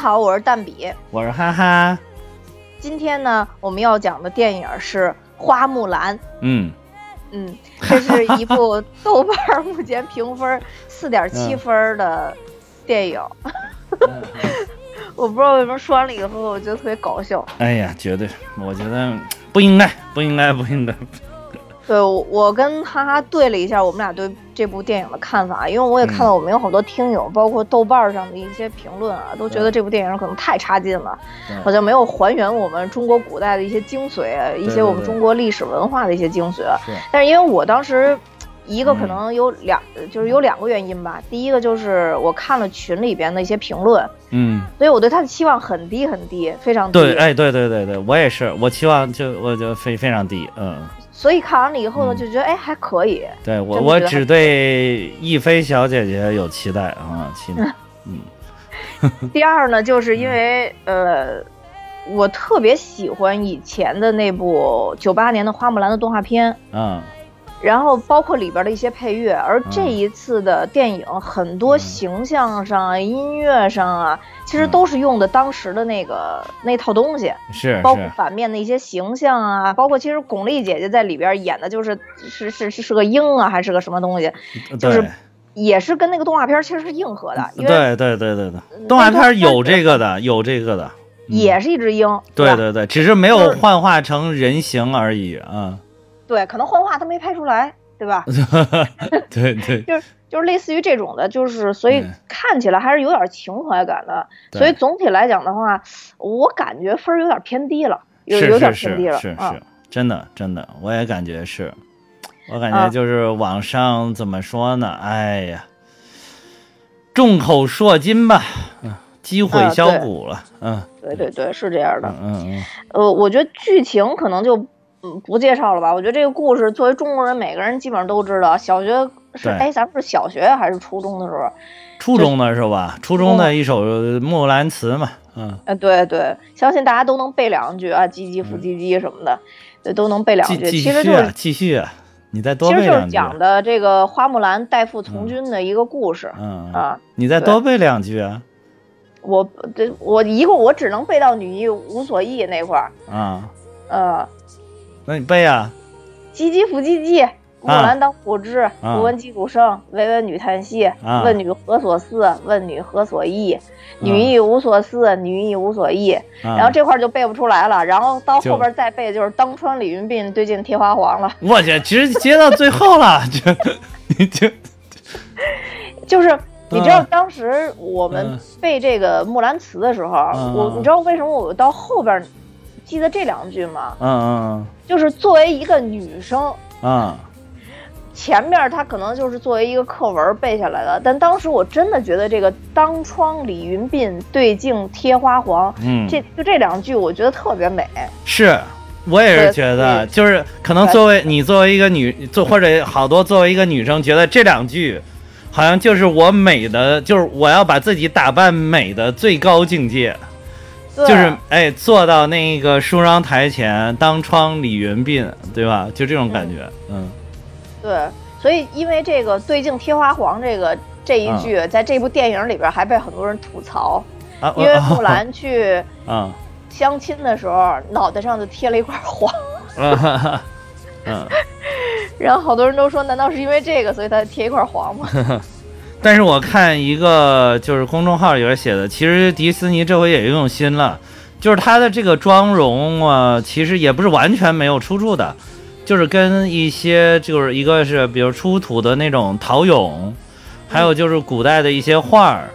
大家好，我是蛋比，我是哈哈。今天呢，我们要讲的电影是《花木兰》。嗯嗯，这是一部豆瓣目前评分四点七分的电影。我不知道为什么说完了以后，我觉得特别搞笑。哎呀，绝对，我觉得不应该，不应该，不应该。对，我跟哈哈对了一下，我们俩对这部电影的看法，因为我也看到我们有好多听友，包括豆瓣上的一些评论啊，都觉得这部电影可能太差劲了，好像没有还原我们中国古代的一些精髓，一些我们中国历史文化的一些精髓。但是因为我当时。一个可能有两，就是有两个原因吧。第一个就是我看了群里边的一些评论，嗯，所以我对他的期望很低很低，非常低。对，哎，对对对对，我也是，我期望就我就非非常低，嗯。所以看完了以后呢，就觉得哎还可以。对我我只对亦菲小姐姐有期待啊，期 待。嗯。第二呢，就是因为呃，我特别喜欢以前的那部九八年的花木兰的动画片，嗯。然后包括里边的一些配乐，而这一次的电影很多形象上啊、音乐上啊，其实都是用的当时的那个那套东西，是包括反面的一些形象啊，包括其实巩俐姐姐在里边演的就是是是是是个鹰啊，还是个什么东西，就是也是跟那个动画片其实是硬核的，对对对对对，动画片有这个的，有这个的，也是一只鹰，对对对，只是没有幻化成人形而已啊。对，可能幻化他没拍出来，对吧？对 对，就是就是类似于这种的，就是所以看起来还是有点情怀感的。所以总体来讲的话，我感觉分有点偏低了，有有点偏低了。是是，真的真的，我也感觉是。我感觉就是网上怎么说呢？哎呀，众口铄金吧，嗯，积毁销骨了，嗯。对对对，是这样的。嗯嗯。呃，我觉得剧情可能就。嗯，不介绍了吧？我觉得这个故事作为中国人，每个人基本上都知道。小学是哎，咱们是小学还是初中的时候？初中的是吧？初中的一首《木兰辞》嘛，嗯。哎，对对，相信大家都能背两句啊，唧唧复唧唧什么的，对，都能背两句。其实就是继续啊，你再多背两句。其实就是讲的这个花木兰代父从军的一个故事。嗯啊，你再多背两句啊。我这我一共我只能背到女亦无所忆那块儿。啊。呃。那你背啊！唧唧复唧唧，木兰当户织，不闻机杼声，惟闻女叹息。问女何所思？问女何所忆？女亦无所思，女亦无所忆。然后这块就背不出来了，然后到后边再背就是当穿李云鬓，对镜贴花黄了。我去，其实接到最后了，就 你就就是你知道当时我们背这个《木兰辞》的时候，我你知道为什么我到后边？记得这两句吗？嗯嗯，就是作为一个女生，嗯，前面她可能就是作为一个课文背下来的，但当时我真的觉得这个“当窗理云鬓，对镜贴花黄”，嗯，这就这两句，我觉得特别美。是我也是觉得，就是可能作为你作为一个女，做或者好多作为一个女生，觉得这两句，好像就是我美的，就是我要把自己打扮美的最高境界。就是哎，坐到那个梳妆台前，当窗理云鬓，对吧？就这种感觉，嗯。对，所以因为这个“对镜贴花黄”这个这一句，在这部电影里边还被很多人吐槽，因为木兰去 啊相亲的时候，脑袋上就贴了一块黄。嗯。然后好多人都说，难道是因为这个，所以他贴一块黄吗？但是我看一个就是公众号里边写的，其实迪士尼这回也用心了，就是他的这个妆容啊，其实也不是完全没有出处的，就是跟一些就是一个是比如出土的那种陶俑，还有就是古代的一些画儿，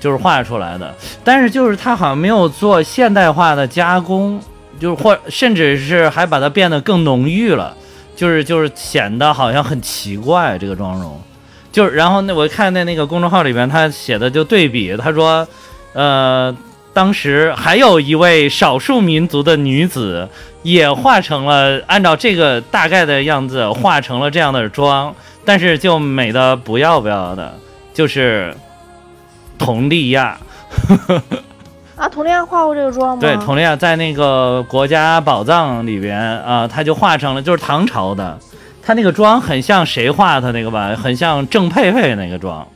就是画出来的。但是就是他好像没有做现代化的加工，就是或甚至是还把它变得更浓郁了，就是就是显得好像很奇怪这个妆容。就是，然后那我看在那个公众号里边，他写的就对比，他说，呃，当时还有一位少数民族的女子也化成了按照这个大概的样子化成了这样的妆，但是就美的不要不要的，就是佟丽娅。啊，佟丽娅画过这个妆吗？对，佟丽娅在那个国家宝藏里边啊，她就化成了，就是唐朝的。他那个妆很像谁画的那个吧？很像郑佩佩那个妆，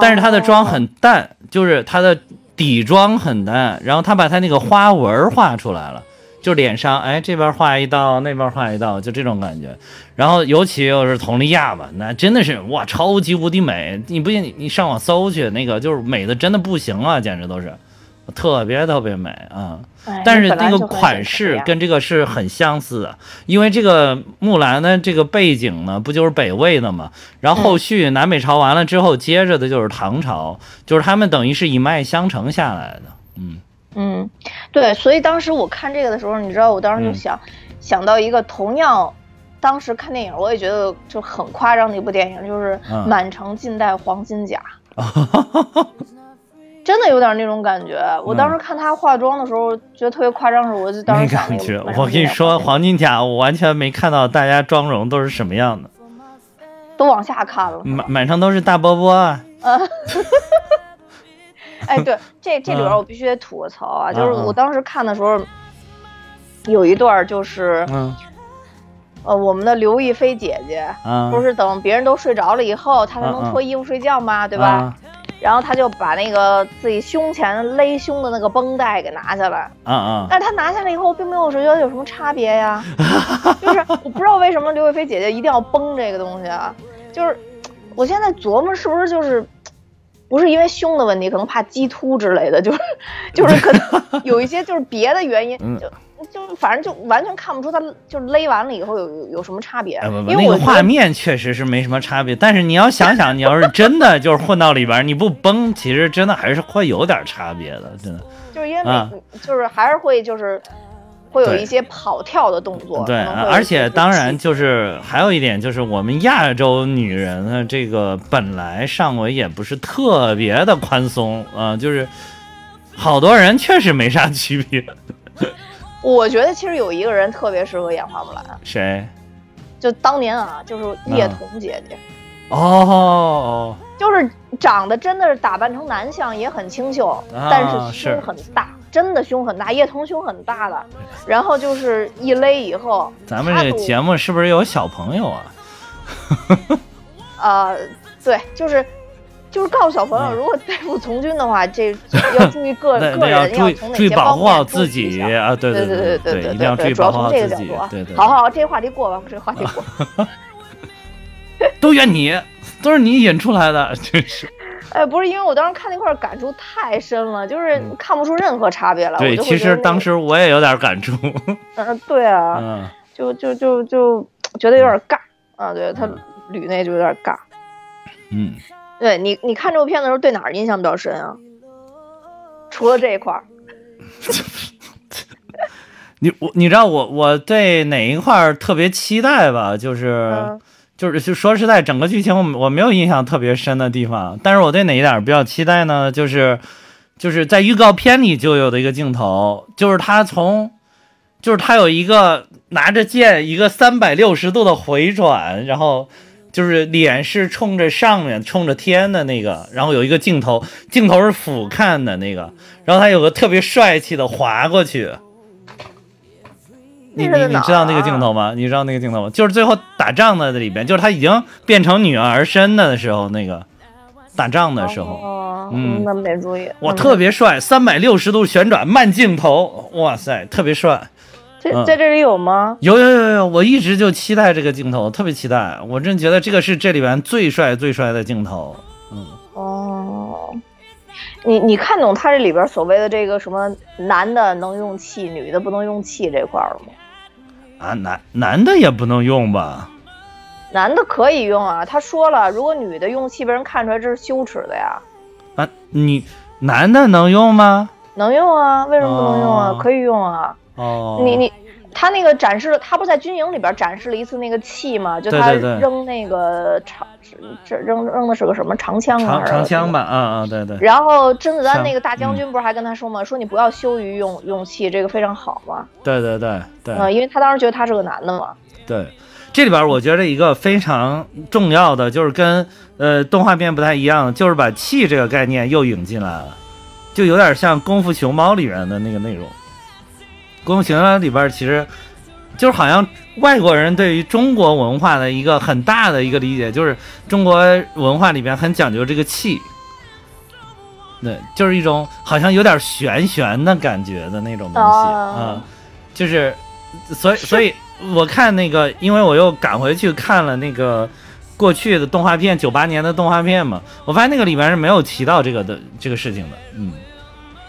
但是他的妆很淡，就是他的底妆很淡，然后他把他那个花纹画出来了，就脸上哎这边画一道，那边画一道，就这种感觉。然后尤其又是佟丽娅吧，那真的是哇，超级无敌美！你不信你你上网搜去，那个就是美的真的不行啊，简直都是特别特别美啊。但是那个款式跟这个是很相似的，因为这个木兰的这个背景呢，不就是北魏的嘛？然后后续南北朝完了之后，接着的就是唐朝，就是他们等于是一脉相承下来的。嗯嗯，对，所以当时我看这个的时候，你知道，我当时就想想到一个同样，当时看电影我也觉得就很夸张的一部电影，就是《满城尽带黄金甲》。真的有点那种感觉。我当时看她化妆的时候，觉得特别夸张时，候，我就当时感觉。我跟你说，黄金甲，我完全没看到大家妆容都是什么样的，都往下看了，满满上都是大波波啊。哎，对，这这里边我必须得吐个槽啊，就是我当时看的时候，有一段就是，呃，我们的刘亦菲姐姐，不是等别人都睡着了以后，她才能脱衣服睡觉吗？对吧？然后他就把那个自己胸前勒胸的那个绷带给拿下来，嗯嗯，但是他拿下来以后，并没有觉得有什么差别呀，就是我不知道为什么刘亦菲姐姐一定要绷这个东西啊，就是我现在琢磨是不是就是，不是因为胸的问题，可能怕激突之类的，就是就是可能有一些就是别的原因就。就反正就完全看不出他就勒完了以后有有有什么差别，因为那个画面确实是没什么差别。但是你要想想，你要是真的就是混到里边，你不崩，其实真的还是会有点差别的，真的。就是因为就是还是会就是会有一些跑跳的动作。对，而且当然就是还有一点就是我们亚洲女人呢，这个本来上围也不是特别的宽松啊，就是好多人确实没啥区别。我觉得其实有一个人特别适合演花木兰，谁？就当年啊，就是叶童姐姐。哦，就是长得真的是打扮成男相也很清秀，但是胸很大，真的胸很大。叶童胸很大的，然后就是一勒以后，咱们这个节目是不是有小朋友啊？呃，对，就是。就是告诉小朋友，如果代父从军的话，这 要注意个个人要从哪些方面注意啊！对对对对对对，一定要注意保护好自己。对对，好好，这个话题过吧，这个话题过。都怨你，都是你引出来的，真是。哎，不是，因为我当时看那块感触太深了，就是看不出任何差别来。对，其实当时我也有点感触。嗯，对啊，就就就就觉得有点尬啊！对他捋那就有点尬。嗯。对你，你看这部片子的时候，对哪儿印象比较深啊？除了这一块儿，你我你知道我我对哪一块儿特别期待吧？就是就是就说实在，整个剧情我我没有印象特别深的地方，但是我对哪一点比较期待呢？就是就是在预告片里就有的一个镜头，就是他从就是他有一个拿着剑一个三百六十度的回转，然后。就是脸是冲着上面、冲着天的那个，然后有一个镜头，镜头是俯瞰的那个，然后他有个特别帅气的滑过去。你你你知道那个镜头吗？你知道那个镜头吗？就是最后打仗的里边，就是他已经变成女儿身的时候，那个打仗的时候。哦，嗯，那没注意。哇，特别帅，三百六十度旋转慢镜头，哇塞，特别帅。在这里有吗？有有有有，我一直就期待这个镜头，特别期待。我真觉得这个是这里边最帅最帅的镜头。嗯哦，你你看懂他这里边所谓的这个什么男的能用气，女的不能用气这块了吗？啊，男男的也不能用吧？男的可以用啊，他说了，如果女的用气被人看出来，这是羞耻的呀。啊，你男的能用吗？能用啊，为什么不能用啊？可以用啊。哦，你你，他那个展示了，他不在军营里边展示了一次那个气吗？就他扔那个长，这扔扔的是个什么长枪啊？长长枪吧，啊啊，对对。然后甄子丹那个大将军不是还跟他说吗？说你不要羞于用用气，这个非常好嘛。对对对对。嗯，因为他当时觉得他是个男的嘛。对，这里边我觉得一个非常重要的就是跟呃动画片不太一样，就是把气这个概念又引进来了，就有点像《功夫熊猫》里面的那个内容。《功夫熊猫》里边其实，就是好像外国人对于中国文化的一个很大的一个理解，就是中国文化里边很讲究这个气。对，就是一种好像有点玄玄的感觉的那种东西啊，就是所以所以我看那个，因为我又赶回去看了那个过去的动画片，九八年的动画片嘛，我发现那个里面是没有提到这个的这个事情的，嗯，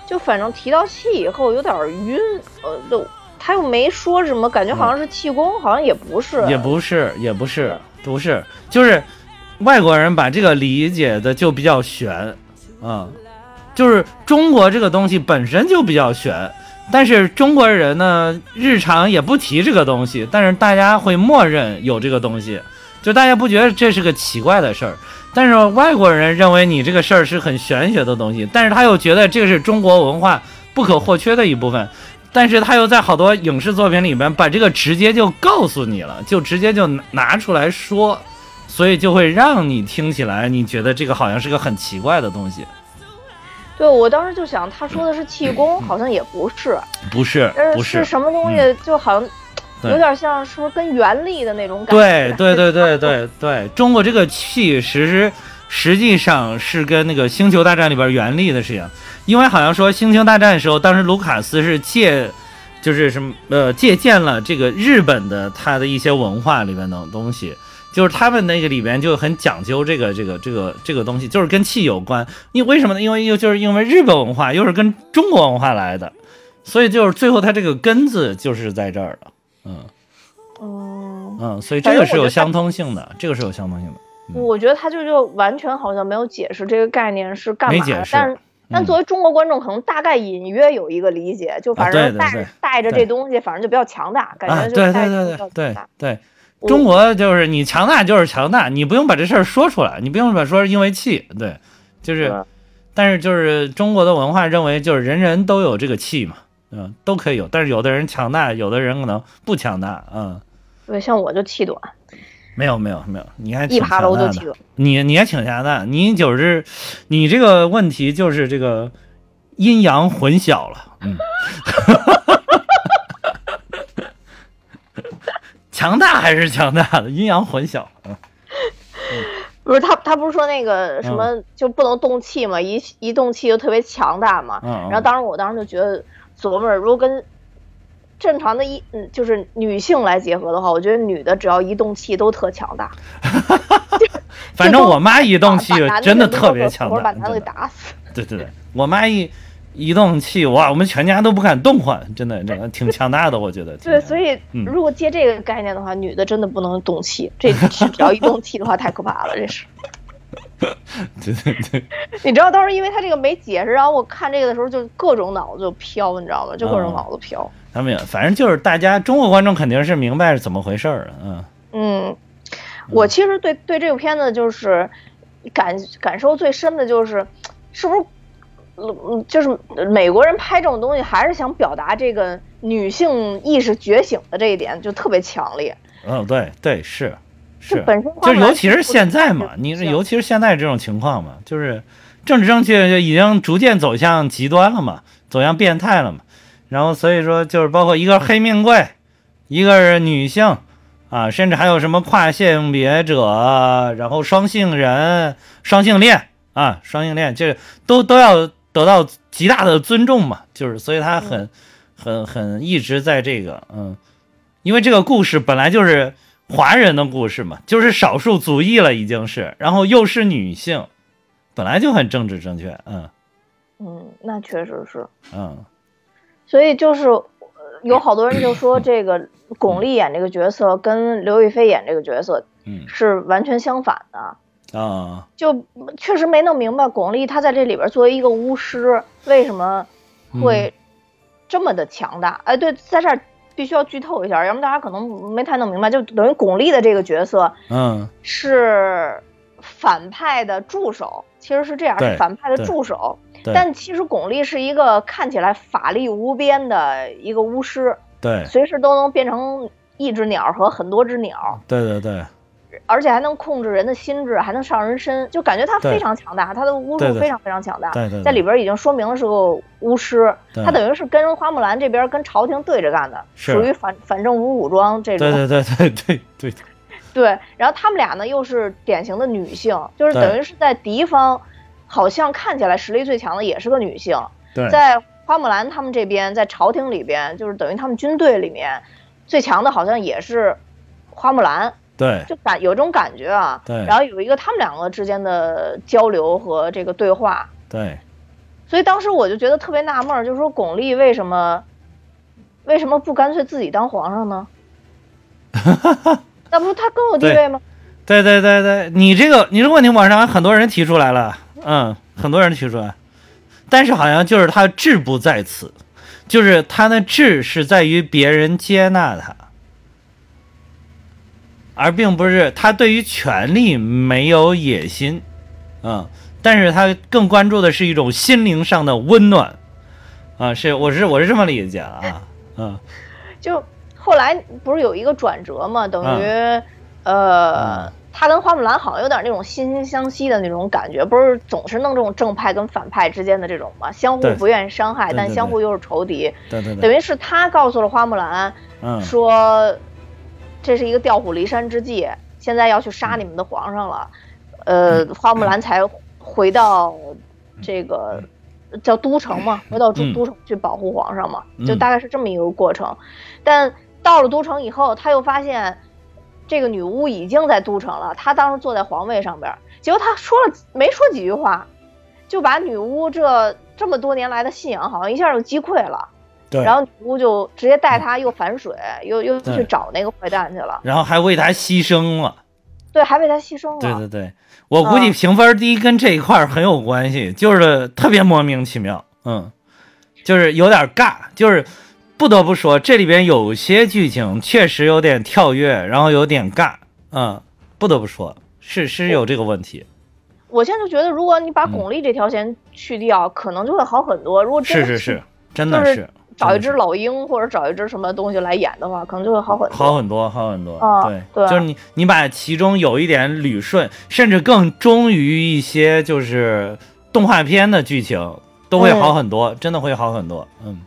就反正提到气以后有点晕，呃，都他又没说什么，感觉好像是气功，好像也不是，也不是，也不是，不是，就是外国人把这个理解的就比较玄，啊。就是中国这个东西本身就比较玄，但是中国人呢，日常也不提这个东西，但是大家会默认有这个东西，就大家不觉得这是个奇怪的事儿。但是外国人认为你这个事儿是很玄学的东西，但是他又觉得这个是中国文化不可或缺的一部分，但是他又在好多影视作品里面把这个直接就告诉你了，就直接就拿出来说，所以就会让你听起来你觉得这个好像是个很奇怪的东西。对，我当时就想，他说的是气功，好像也不是，不是，不是是什么东西，就好像有点像，是不是跟原力的那种感觉？对，对，对，对，对，对，中国这个气，其实实际上是跟那个《星球大战》里边原力的事情，因为好像说《星球大战》的时候，当时卢卡斯是借，就是什么，呃，借鉴了这个日本的他的一些文化里面的东西。就是他们那个里边就很讲究这个这个这个这个东西，就是跟气有关。因为什么呢？因为又就是因为日本文化又是跟中国文化来的，所以就是最后它这个根子就是在这儿的。嗯嗯嗯，所以这个是有相通性的，这个是有相通性的。我觉得他就就完全好像没有解释这个概念是干嘛的，但是但作为中国观众，可能大概隐约有一个理解，就反正带带着这东西，反正就比较强大，感觉就对对对对对对。中国就是你强大就是强大，你不用把这事儿说出来，你不用把说是因为气，对，就是，但是就是中国的文化认为就是人人都有这个气嘛，嗯，都可以有，但是有的人强大，有的人可能不强大，嗯，对，像我就气短，没有没有没有，你还一爬楼就气短，你你还挺强大，你就是你这个问题就是这个阴阳混淆了，嗯。强大还是强大的，阴阳混淆。嗯，不是他，他不是说那个什么就不能动气嘛？一一动气就特别强大嘛。嗯。然后当时我当时就觉得琢磨，如果跟正常的一嗯就是女性来结合的话，我觉得女的只要一动气都特强大。反正我妈一动气真的特别强大，把男的给打死。对对对，我妈一。一动气哇，我们全家都不敢动换，真的，真的挺强大的，我觉得。对，所以如果接这个概念的话，女的真的不能动气，这只要一动气的话，太可怕了，这是。对对对。你知道当时因为他这个没解释，然后我看这个的时候就各种脑子就飘，你知道吗？就各种脑子飘。他没有，反正就是大家中国观众肯定是明白是怎么回事儿嗯嗯，我其实对对这部片子就是感感受最深的就是，是不是？嗯，就是美国人拍这种东西，还是想表达这个女性意识觉醒的这一点，就特别强烈。嗯，对对是，是本身就尤其是现在嘛，你是尤其是现在这种情况嘛，就是政治正确就已经逐渐走向极端了嘛，走向变态了嘛。然后所以说，就是包括一个黑命贵，一个是女性啊，甚至还有什么跨性别者，然后双性人、双性恋啊，双性恋，这都都要。得到极大的尊重嘛，就是所以他很很很一直在这个嗯，因为这个故事本来就是华人的故事嘛，就是少数族裔了已经是，然后又是女性，本来就很政治正确，嗯。嗯，那确实是，嗯，所以就是有好多人就说这个巩俐演这个角色跟刘亦菲演这个角色，嗯，是完全相反的。啊，就确实没弄明白巩俐她在这里边作为一个巫师，为什么会这么的强大？哎，对，在这儿必须要剧透一下，要不大家可能没太弄明白。就等于巩俐的这个角色，嗯，是反派的助手，其实是这样，是反派的助手。但其实巩俐是一个看起来法力无边的一个巫师，对，随时都能变成一只鸟和很多只鸟。对对对。而且还能控制人的心智，还能上人身，就感觉他非常强大，他的巫术非常非常强大。对对，在里边已经说明了是个巫师，他等于是跟花木兰这边跟朝廷对着干的，属于反反政府武装这种。对对对对对 对。对，然后他们俩呢又是典型的女性，就是等于是在敌方好像看起来实力最强的也是个女性。对，在花木兰他们这边，在朝廷里边，就是等于他们军队里面最强的，好像也是花木兰。对，就感有种感觉啊。对。然后有一个他们两个之间的交流和这个对话。对。所以当时我就觉得特别纳闷，就是说巩俐为什么为什么不干脆自己当皇上呢？那不是他更有地位吗？对对对对，你这个你这个问题网上很多人提出来了，嗯，很多人提出来，但是好像就是他志不在此，就是他的志是在于别人接纳他。而并不是他对于权力没有野心，嗯，但是他更关注的是一种心灵上的温暖，啊，是我是我是这么理解啊，嗯，就后来不是有一个转折嘛，等于呃，他跟花木兰好像有点那种惺惺相惜的那种感觉，不是总是弄这种正派跟反派之间的这种嘛，相互不愿意伤害，但相互又是仇敌，对对对，等于是他告诉了花木兰，嗯，说。这是一个调虎离山之计，现在要去杀你们的皇上了，呃，花木兰才回到这个叫都城嘛，回到都都城去保护皇上嘛，就大概是这么一个过程。但到了都城以后，他又发现这个女巫已经在都城了，他当时坐在皇位上边，结果他说了没说几句话，就把女巫这这么多年来的信仰好像一下就击溃了。然后女巫就直接带他又反水，又又去找那个坏蛋去了，然后还为他牺牲了。对，还为他牺牲了。对对对，我估计评分低跟这一块很有关系，就是特别莫名其妙，嗯，就是有点尬，就是不得不说这里边有些剧情确实有点跳跃，然后有点尬，嗯，不得不说是是有这个问题。我现在就觉得，如果你把巩俐这条线去掉，可能就会好很多。如果是是是，真的是。找一只老鹰，或者找一只什么东西来演的话，可能就会好很多。好很多，好很多。对对，就是你，你把其中有一点捋顺，甚至更忠于一些就是动画片的剧情，都会好很多，真的会好很多。嗯，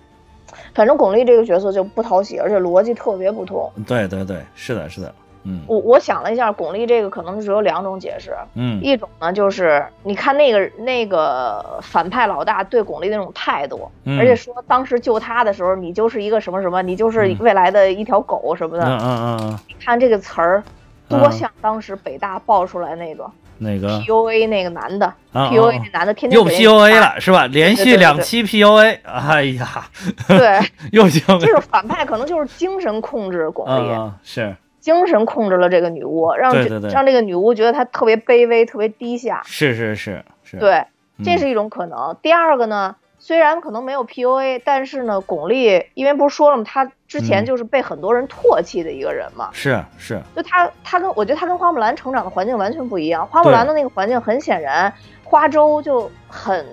反正巩俐这个角色就不讨喜，而且逻辑特别不通。对对对，是的，是的。嗯，我我想了一下，巩俐这个可能只有两种解释。嗯，一种呢就是你看那个那个反派老大对巩俐那种态度，而且说当时救他的时候，你就是一个什么什么，你就是未来的一条狗什么的。嗯嗯嗯。你看这个词儿，多像当时北大爆出来那个那个 PUA 那个男的，PUA 那男的天天又 PUA 了是吧？连续两期 PUA，哎呀，对，又行，就是反派可能就是精神控制巩俐，是。精神控制了这个女巫，让让这个女巫觉得她特别卑微、特别低下。是是是是。对，这是一种可能。第二个呢，虽然可能没有 PUA，但是呢，巩俐因为不是说了吗？她之前就是被很多人唾弃的一个人嘛。是是。就她，她跟我觉得她跟花木兰成长的环境完全不一样。花木兰的那个环境很显然，花粥就很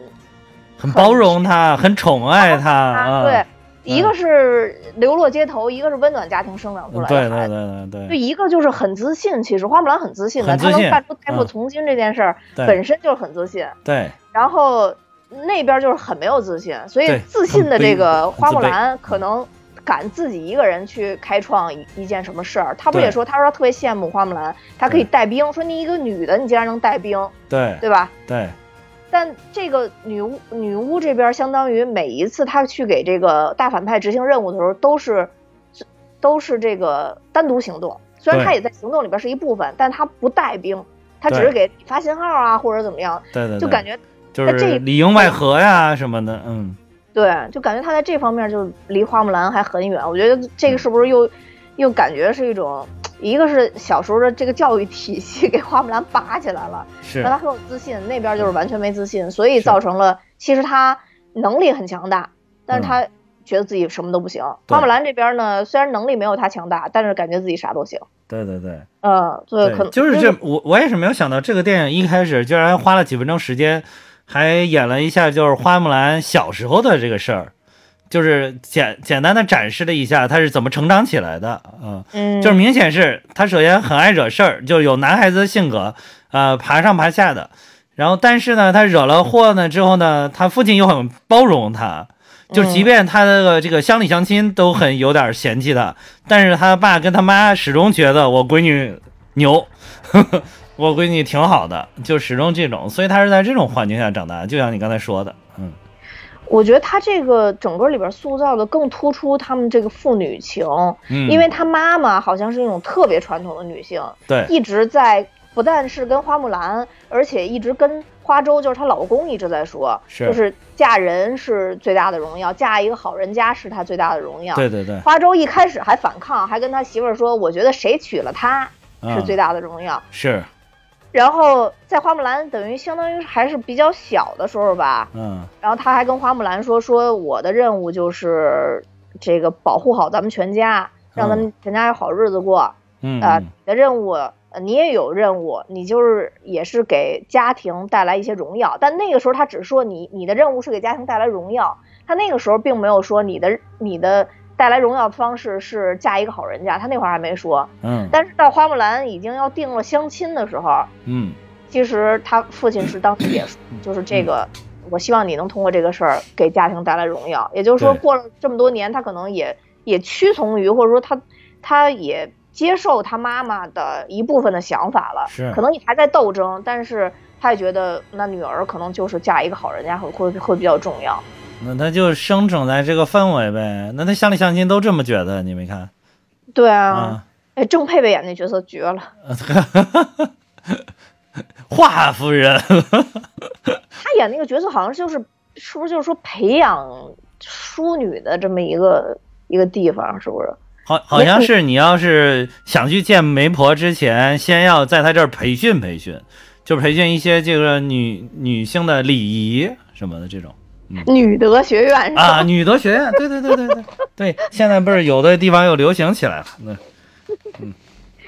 很包容她，很宠爱她。对。一个是流落街头，一个是温暖家庭生长出来的对对对对对。就一个就是很自信，其实花木兰很自信的，她能干出代父从军这件事儿，本身就是很自信。对。然后那边就是很没有自信，所以自信的这个花木兰可能敢自己一个人去开创一一件什么事儿。他不也说，他说他特别羡慕花木兰，她可以带兵，说你一个女的，你竟然能带兵，对对吧？对。但这个女巫女巫这边，相当于每一次她去给这个大反派执行任务的时候，都是都是这个单独行动。虽然她也在行动里边是一部分，但她不带兵，她只是给发信号啊，或者怎么样。对对，就感觉就是里应外合呀什么的，嗯。对，就感觉他在这方面就离花木兰还很远。我觉得这个是不是又又感觉是一种。一个是小时候的这个教育体系给花木兰拔起来了，是让她很有自信；那边就是完全没自信，所以造成了其实她能力很强大，但是她觉得自己什么都不行。花木兰这边呢，虽然能力没有他强大，但是感觉自己啥都行。对对对，嗯，对，可能就是这我我也是没有想到这个电影一开始居然花了几分钟时间，还演了一下就是花木兰小时候的这个事儿。就是简简单的展示了一下他是怎么成长起来的，嗯，就是明显是他首先很爱惹事儿，就有男孩子的性格，呃，爬上爬下的。然后但是呢，他惹了祸呢之后呢，他父亲又很包容他，就即便他的这个乡里乡亲都很有点嫌弃他，但是他爸跟他妈始终觉得我闺女牛，呵 呵我闺女挺好的，就始终这种，所以他是在这种环境下长大，就像你刚才说的，嗯。我觉得他这个整个里边塑造的更突出他们这个父女情，嗯，因为他妈妈好像是那种特别传统的女性，对，一直在不但是跟花木兰，而且一直跟花粥，就是她老公一直在说，是，就是嫁人是最大的荣耀，嫁一个好人家是她最大的荣耀。对对对，花粥一开始还反抗，还跟他媳妇儿说，我觉得谁娶了她是最大的荣耀。是。然后在花木兰等于相当于还是比较小的时候吧，嗯，然后他还跟花木兰说说我的任务就是这个保护好咱们全家，让咱们全家有好日子过，嗯，呃，你的任务你也有任务，你就是也是给家庭带来一些荣耀，但那个时候他只说你你的任务是给家庭带来荣耀，他那个时候并没有说你的你的。带来荣耀的方式是嫁一个好人家，他那会儿还没说。嗯，但是到花木兰已经要定了相亲的时候，嗯，其实他父亲是当时也说，就是这个，我希望你能通过这个事儿给家庭带来荣耀。也就是说，过了这么多年，他可能也也屈从于，或者说他他也接受他妈妈的一部分的想法了。是，可能你还在斗争，但是他也觉得那女儿可能就是嫁一个好人家会会会比较重要。那他就生长在这个氛围呗。那他乡里乡亲都这么觉得，你没看？对啊，哎，郑佩佩演那角色绝了。华夫人，他演那个角色好像就是，是不是就是说培养淑女的这么一个一个地方？是不是？好，好像是你要是想去见媒婆之前，先要在他这儿培训培训，就培训一些这个女女性的礼仪什么的这种。女德学院啊，女德学院，对对对对对对，现在不是有的地方又流行起来了，那嗯，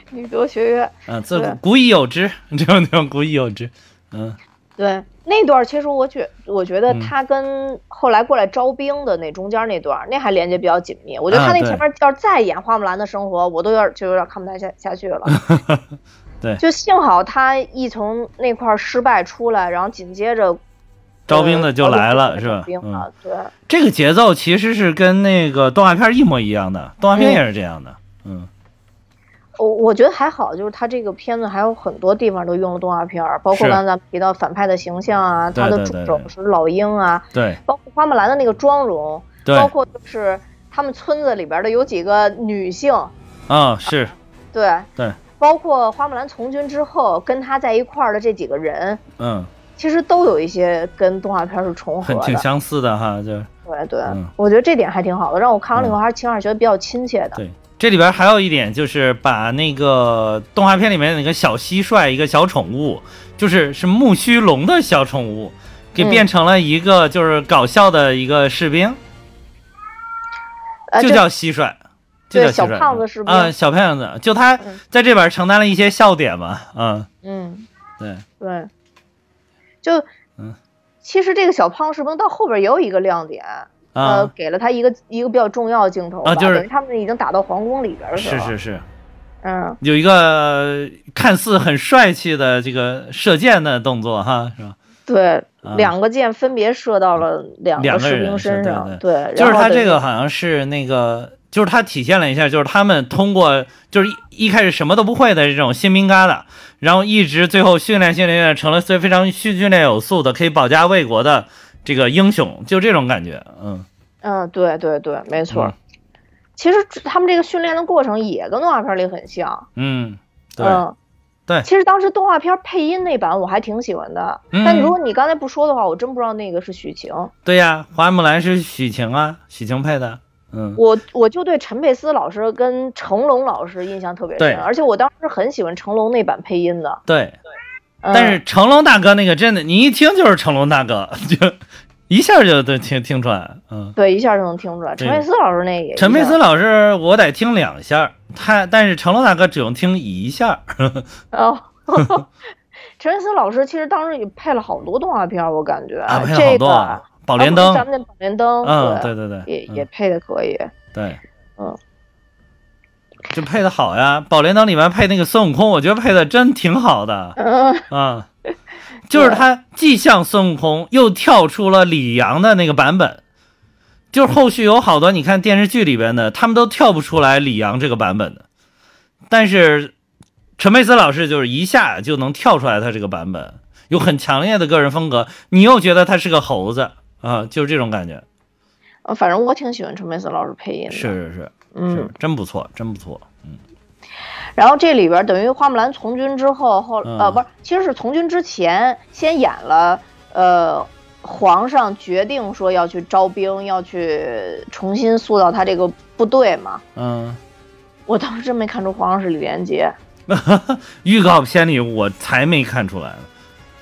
女德学院，嗯，自古已有之，这种地方古已有之，嗯，对，那段其实我觉我觉得他跟后来过来招兵的那中间那段，那还连接比较紧密。我觉得他那前面要是再演花木兰的生活，我都有点就有点看不太下下去了。对，就幸好他一从那块失败出来，然后紧接着。招兵的就来了，是吧？嗯，对，这个节奏其实是跟那个动画片一模一样的，动画片也是这样的。嗯，我我觉得还好，就是他这个片子还有很多地方都用了动画片，包括刚才咱们提到反派的形象啊，他的助手是老鹰啊，对，包括花木兰的那个妆容，对，包括就是他们村子里边的有几个女性，啊，是，对。对，包括花木兰从军之后跟他在一块儿的这几个人，嗯。其实都有一些跟动画片是重合的，挺相似的哈，就对对，我觉得这点还挺好的，让我看完了以后还是起码觉得比较亲切的。对，这里边还有一点就是把那个动画片里面那个小蟋蟀一个小宠物，就是是木须龙的小宠物，给变成了一个就是搞笑的一个士兵，就叫蟋蟀，就叫小胖子士兵。嗯，小胖子，就他在这边承担了一些笑点嘛，嗯。嗯，对。对。就，嗯，其实这个小胖是不是到后边也有一个亮点，呃，给了他一个一个比较重要的镜头啊，就是他们已经打到皇宫里边了，是是是，嗯，有一个看似很帅气的这个射箭的动作哈，是吧？对，两个箭分别射到了两个士兵身上，对，就是他这个好像是那个。就是他体现了一下，就是他们通过就是一一开始什么都不会的这种新兵疙瘩，然后一直最后训练训练练成了非非常训训练有素的可以保家卫国的这个英雄，就这种感觉，嗯嗯，对对对，没错。其实他们这个训练的过程也跟动画片里很像，嗯，对对。其实当时动画片配音那版我还挺喜欢的，但如果你刚才不说的话，我真不知道那个是许晴。对呀，花木兰是许晴啊，许晴配的。嗯，我我就对陈佩斯老师跟成龙老师印象特别深，而且我当时很喜欢成龙那版配音的。对，但是成龙大哥那个真的，你一听就是成龙大哥，就一下就都听听出来。嗯，对，一下就能听出来。陈佩斯老师那也，陈佩斯老师我得听两下，他但是成龙大哥只用听一下。哦，陈佩斯老师其实当时也配了好多动画片，我感觉啊，配了好多。宝莲灯，咱们那宝莲灯，嗯，对。对对，也也配的可以，对，嗯，就配的好呀。宝莲灯里面配那个孙悟空，我觉得配的真挺好的，嗯，就是他既像孙悟空，又跳出了李阳的那个版本，就是后续有好多你看电视剧里边的，他们都跳不出来李阳这个版本的，但是陈佩斯老师就是一下就能跳出来，他这个版本有很强烈的个人风格，你又觉得他是个猴子啊，就是这种感觉。呃，反正我挺喜欢陈佩斯老师配音的，是是是，嗯是，真不错，真不错。嗯然后这里边等于花木兰从军之后，后嗯呃不是，其实是从军之前先演了，呃，皇上决定说要去招兵，要去重新塑造他这个部队嘛。嗯，我当时真没看出皇上是李连杰，预告片里我才没看出来呢。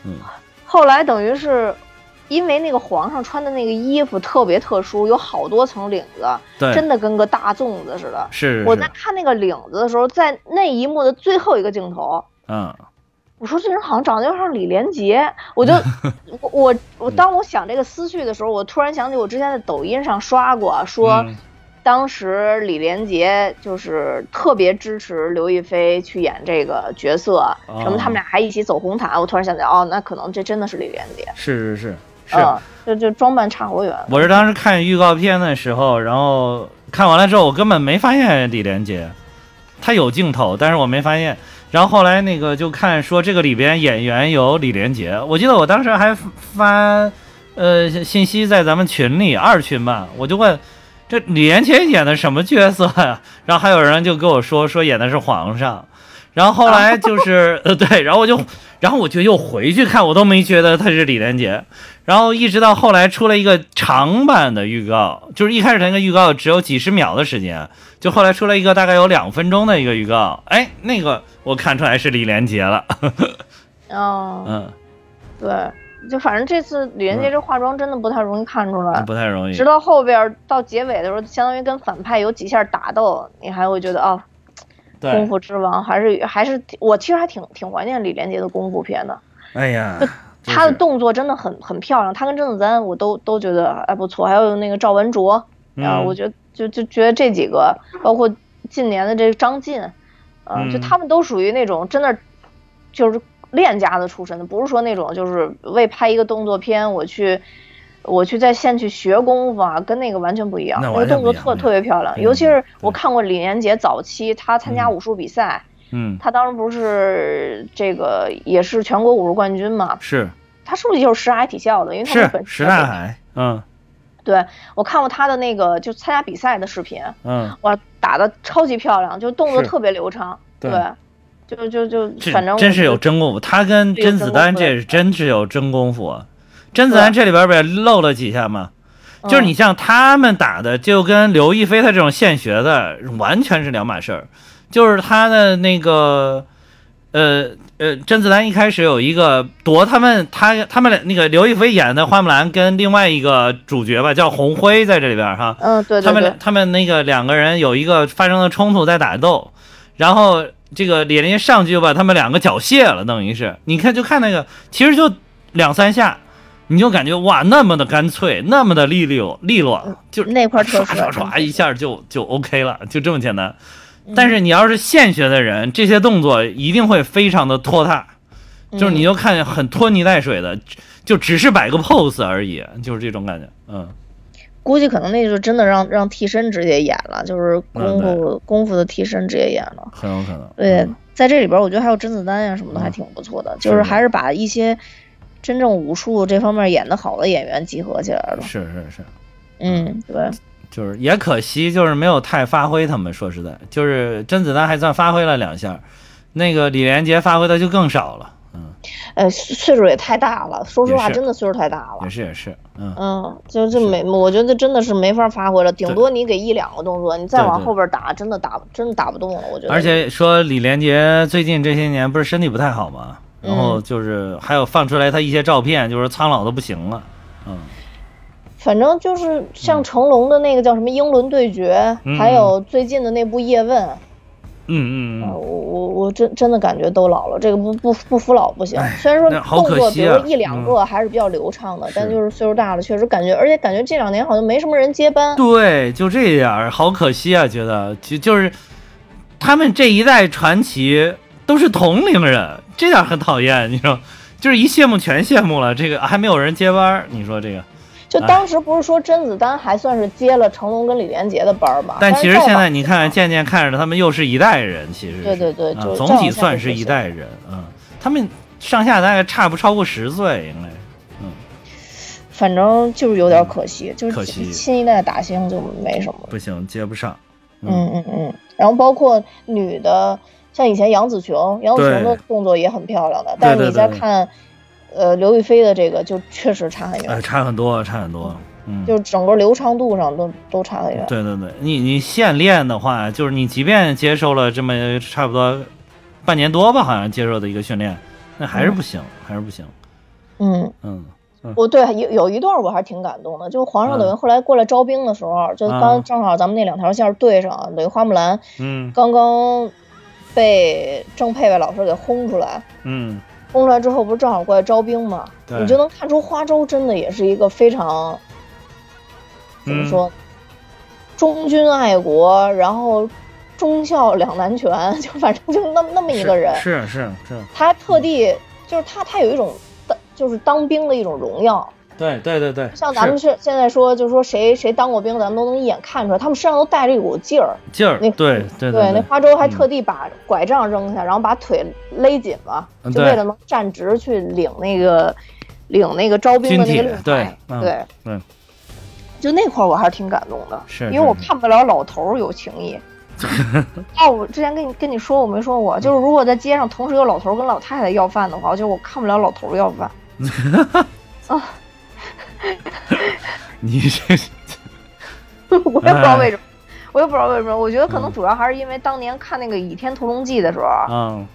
嗯后来等于是。因为那个皇上穿的那个衣服特别特殊，有好多层领子，真的跟个大粽子似的。是是我在看那个领子的时候，在那一幕的最后一个镜头，嗯，我说这人好像长得有点像李连杰，我就 我我我当我想这个思绪的时候，我突然想起我之前在抖音上刷过，说嗯。当时李连杰就是特别支持刘亦菲去演这个角色，哦。什么他们俩还一起走红毯，我突然想起来，哦，那可能这真的是李连杰，是是是是。嗯，就就装扮差好远。我是当时看预告片的时候，然后看完了之后，我根本没发现李连杰，他有镜头，但是我没发现。然后后来那个就看说这个里边演员有李连杰，我记得我当时还发呃信息在咱们群里二群吧，我就问这李连杰演的什么角色呀、然后还有人就跟我说说演的是皇上。然后后来就是呃对，然后我就，然后我就又回去看，我都没觉得他是李连杰。然后一直到后来出了一个长版的预告，就是一开始那个预告只有几十秒的时间，就后来出了一个大概有两分钟的一个预告，哎，那个我看出来是李连杰了。哦，嗯，对，就反正这次李连杰这化妆真的不太容易看出来。不太容易直。到后边儿到结尾的时候，相当于跟反派有几下打斗，你还会觉得哦，功，夫之王还是还是我其实还挺挺怀念李连杰的功夫片的，哎呀，他的动作真的很很漂亮，他跟甄子丹我都都觉得哎不错，还有那个赵文卓，啊，嗯我觉得就就觉得这几个，包括近年的这个张晋，嗯，就嗯他们都属于那种真的就是练家子出身的，不是说那种就是为拍一个动作片我去。我去在线去学功夫啊，跟那个完全不一样。那那个动作特特别漂亮，尤其是我看过李连杰早期他参加嗯武术比赛，嗯，他当时不是这个也是全国武术冠军嘛？是他是不是就是石海体校的？因为他们是本石大海，嗯对我看过他的那个就参加比赛的视频，嗯，哇，打的超级漂亮，就动作特别流畅。对就就就这反正真是有真功夫，他跟甄子丹这是真是有真功夫啊。甄子丹这里边不也露了几下吗？就是你嗯像他们打的，就跟刘亦菲她这种现学的完全是两码事儿。就是他的那个，呃呃，甄子丹一开始有一个夺他们他他们俩那个刘亦菲演的花木兰跟另外一个主角吧，叫红辉在这里边哈。嗯对对对他们俩，他们那个两个人有一个发生了冲突，在打斗，然后这个李连杰上去就把他们两个缴械了，等于是你看就看那个，其实就两三下，你就感觉哇那么的干脆，那么的利落利落，就那块唰唰唰一下就就 OK 了，就这么简单。但是你要是现学的人，这些动作一定会非常的拖沓，就是你就看很拖泥带水的，就只是摆个 pose 而已，就是这种感觉，嗯。估计可能那就真的让让替身直接演了，就是功夫功夫的替身直接演了。很有可能。对嗯，在这里边，我觉得还有甄子丹呀什么的，嗯还挺不错的，就是是还是把一些真正武术这方面演得好的演员集合起来了。是是是，嗯，对，就是也可惜，就是没有太发挥他们。说实在，就是甄子丹还算发挥了两下，那个李连杰发挥的就更少了。嗯，呃，岁数也太大了，说实话，真的岁数太大了也。是也是，嗯，嗯，就就没，我觉得真的是没法发挥了，顶多你给一两个动作，你再往后边打，真的打真的打不动了，我觉得。而且说李连杰最近这些年不是身体不太好嘛，然后嗯就是还有放出来他一些照片，就是苍老的不行了。嗯，反正就是像成龙的那个叫什么《英伦对决》嗯还有最近的那部《叶问》呃，嗯嗯嗯，我我我真真的感觉都老了，这个不不不服老不行。哎。虽然说动作，比如说一两个还是比较流畅的，但就是岁数大了，确实感觉，而且感觉这两年好像没什么人接班。对，就这点儿，好可惜啊，觉得。就就是他们这一代传奇都是同龄人，这点儿很讨厌，你说，就是一羡慕全羡慕了，这个还没有人接班儿，你说这个，就当时不是说甄子丹还算是接了成龙跟李连杰的班儿吗？但其实现在你看，渐渐看着他们又是一代人，其实对对对总体算是一代人，嗯，他们上下大概差不超过十岁，应该嗯。反正就是有点可惜，就是惜新一代打星就没什么。不行，接不上。嗯嗯嗯，然后包括女的，像以前杨紫琼，杨紫琼的动作也很漂亮的，但是你对对对再看，呃，刘亦菲的这个就确实差很远，呃，差很多，差很多。嗯，就是整个流畅度上都都差很远。对对对，你你现练的话，就是你即便接受了这么差不多半年多吧，好像接受的一个训练，那还是不行，还是不行。嗯，嗯，我对有有一段我还是挺感动的，就皇上等于嗯后来过来招兵的时候，就啊。刚正好咱们那两条线对上，等于花木兰嗯。刚刚被郑佩佩老师给轰出来。嗯，轰出来之后，不是正好过来招兵吗？你就能看出花州真的也是一个非常怎么嗯说，忠君爱国，然后忠孝两难全，就反正就那么那么一个人。是是是，他还特地就是他，他有一种当就是当兵的一种荣耀。对对对对，像咱们是是现在说，就是说谁谁当过兵，咱们都能一眼看出来，他们身上都带着一股劲儿。劲儿，那对对对，那，花粥还嗯特地把拐杖扔下，然后把腿勒紧嘛，嗯对就为了能站直去领那个领那个招兵的那个令对牌。对对对，就那块儿我还是挺感动的，是因为我看不了老头儿有情义。哦，我之前跟你跟你说我没说过，就是如果在街上同时有老头儿跟老太太要饭的话，我就我看不了老头儿要饭。啊，你这 我也不知道为什么，哎我也不知道为什么。我觉得可能嗯主要还是因为当年看那个《倚天屠龙记》的时候，嗯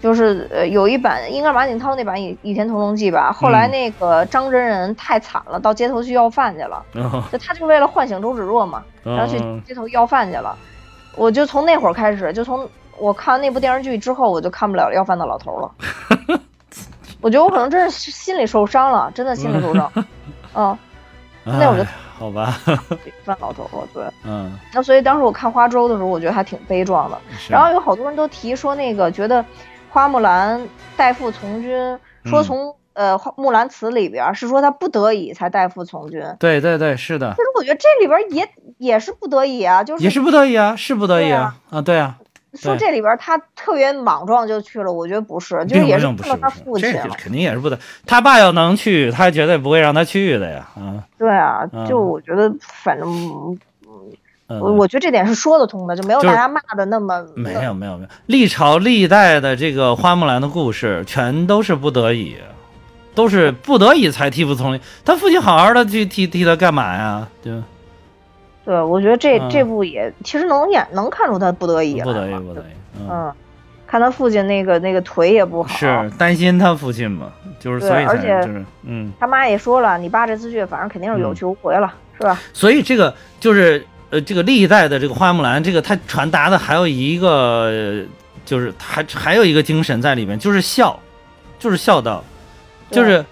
就是呃有一版应该是马景涛那版《倚倚天屠龙记》吧，后来嗯那个张真人太惨了，到街头去要饭去了，嗯就他就为了唤醒周芷若嘛，然后去嗯街头要饭去了。我就从那会儿开始，就从我看完那部电视剧之后，我就看不了要饭的老头了。我觉得我可能真是心里受伤了，真的心里受伤。嗯，那我就哎好吧，饭老头了，对。嗯，那所以当时我看花粥的时候，我觉得还挺悲壮的。然后有好多人都提说那个觉得花木兰代父从军，说嗯。从、呃花木兰辞里边儿是说他不得已才代父从军。对对对，是的。其，实我觉得这里边儿也也是不得已啊，就是也是不得已啊，是不得已啊，啊，对啊，说这里边他特别莽撞就去了，我觉得不是，就是也是不是他父亲肯定也是不得，他爸要能去，他绝对不会让他去的呀，啊，对啊，嗯就我觉得反正我我觉得这点是说得通的，就没有大家骂的那么没有没有没有，历朝历代的这个花木兰的故事，全都是不得已，都是不得已才替父从军。他父亲好好的去替替他干嘛呀？就对，我觉得这、嗯。这部也其实能演能看出他不得已不得已不得已，嗯，嗯，看他父亲那个那个腿也不好，是担心他父亲嘛，就是所以才而且就是嗯，他妈也说了，你爸这次去反正肯定是有嗯。去无回了，是吧？所以这个就是呃，这个历代的这个花木兰，这个他传达的还有一个，呃就是还还有一个精神在里面，就是孝，就是孝道，就是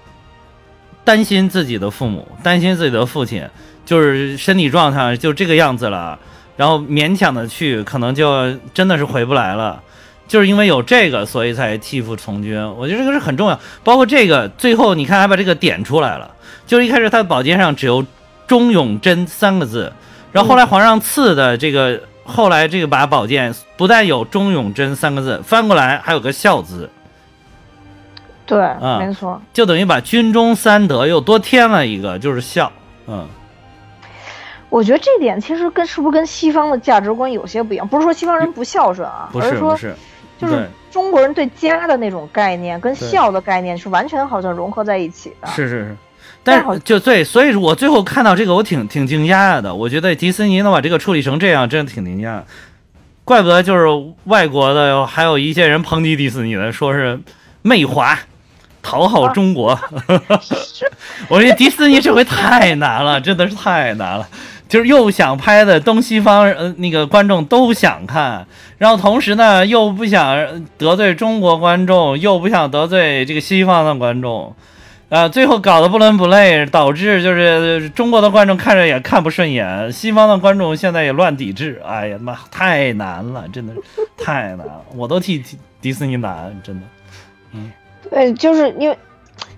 担心自己的父母，担心自己的父亲，就是身体状态就这个样子了，然后勉强的去，可能就真的是回不来了。就是因为有这个，所以才替父从军。我觉得这个是很重要。包括这个最后，你看还把这个点出来了。就是一开始他的宝剑上只有“忠勇贞”三个字，然后后来皇上赐的这个，后来这个把宝剑不但有“忠勇贞”三个字，翻过来还有个“孝”字，对，嗯没错。就等于把军中三德又多添了一个，就是孝。嗯，我觉得这点其实跟是不是跟西方的价值观有些不一样？不是说西方人不孝顺啊，不而说是说是，就是中国人对家的那种概念跟孝的概念是完全好像融合在一起的。是是是。但是就对，所以我最后看到这个，我挺挺惊讶的。我觉得迪士尼能把这个处理成这样，真的挺惊讶。怪不得就是外国的，还有一些人抨击迪士尼的，说是媚华，讨好中国。我觉得迪士尼这回太难了，真的是太难了。就是又想拍的东西方呃那个观众都想看，然后同时呢又不想得罪中国观众，又不想得罪这个西方的观众，啊，最后搞得不伦不类，导致就是中国的观众看着也看不顺眼，西方的观众现在也乱抵制。哎呀妈，太难了，真的太难了，我都替迪迪士尼难，真的。嗯对，就是因为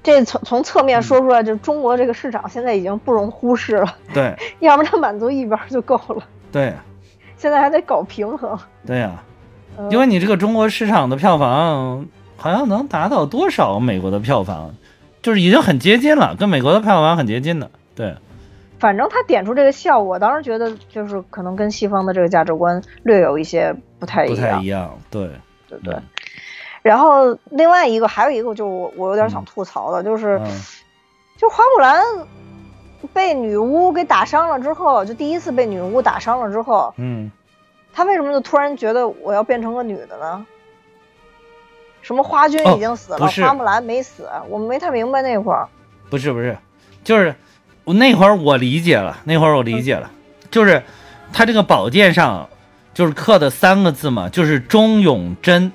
这从从侧面说出来，就中国这个市场现在已经不容忽视了。对，要不然满足一边就够了。对，现在还得搞平衡。对呀，因为你这个中国市场的票房好像能达到多少美国的票房，就是已经很接近了，跟美国的票房很接近的。对，反正他点出这个效果，当时觉得就是可能跟西方的这个价值观略有一些不太一样。不太一样，对，对对。然后另外一个还有一个，就我我有点想吐槽的，就是，就花木兰被女巫给打伤了之后，就第一次被女巫打伤了之后，嗯，她为什么就突然觉得我要变成个女的呢？什么花君已经死了，花木兰没死，我没太明白那会儿。不是不是，就是我那会儿我理解了，那会儿我理解了，就是他这个宝剑上就是刻的三个字嘛，就是忠勇贞。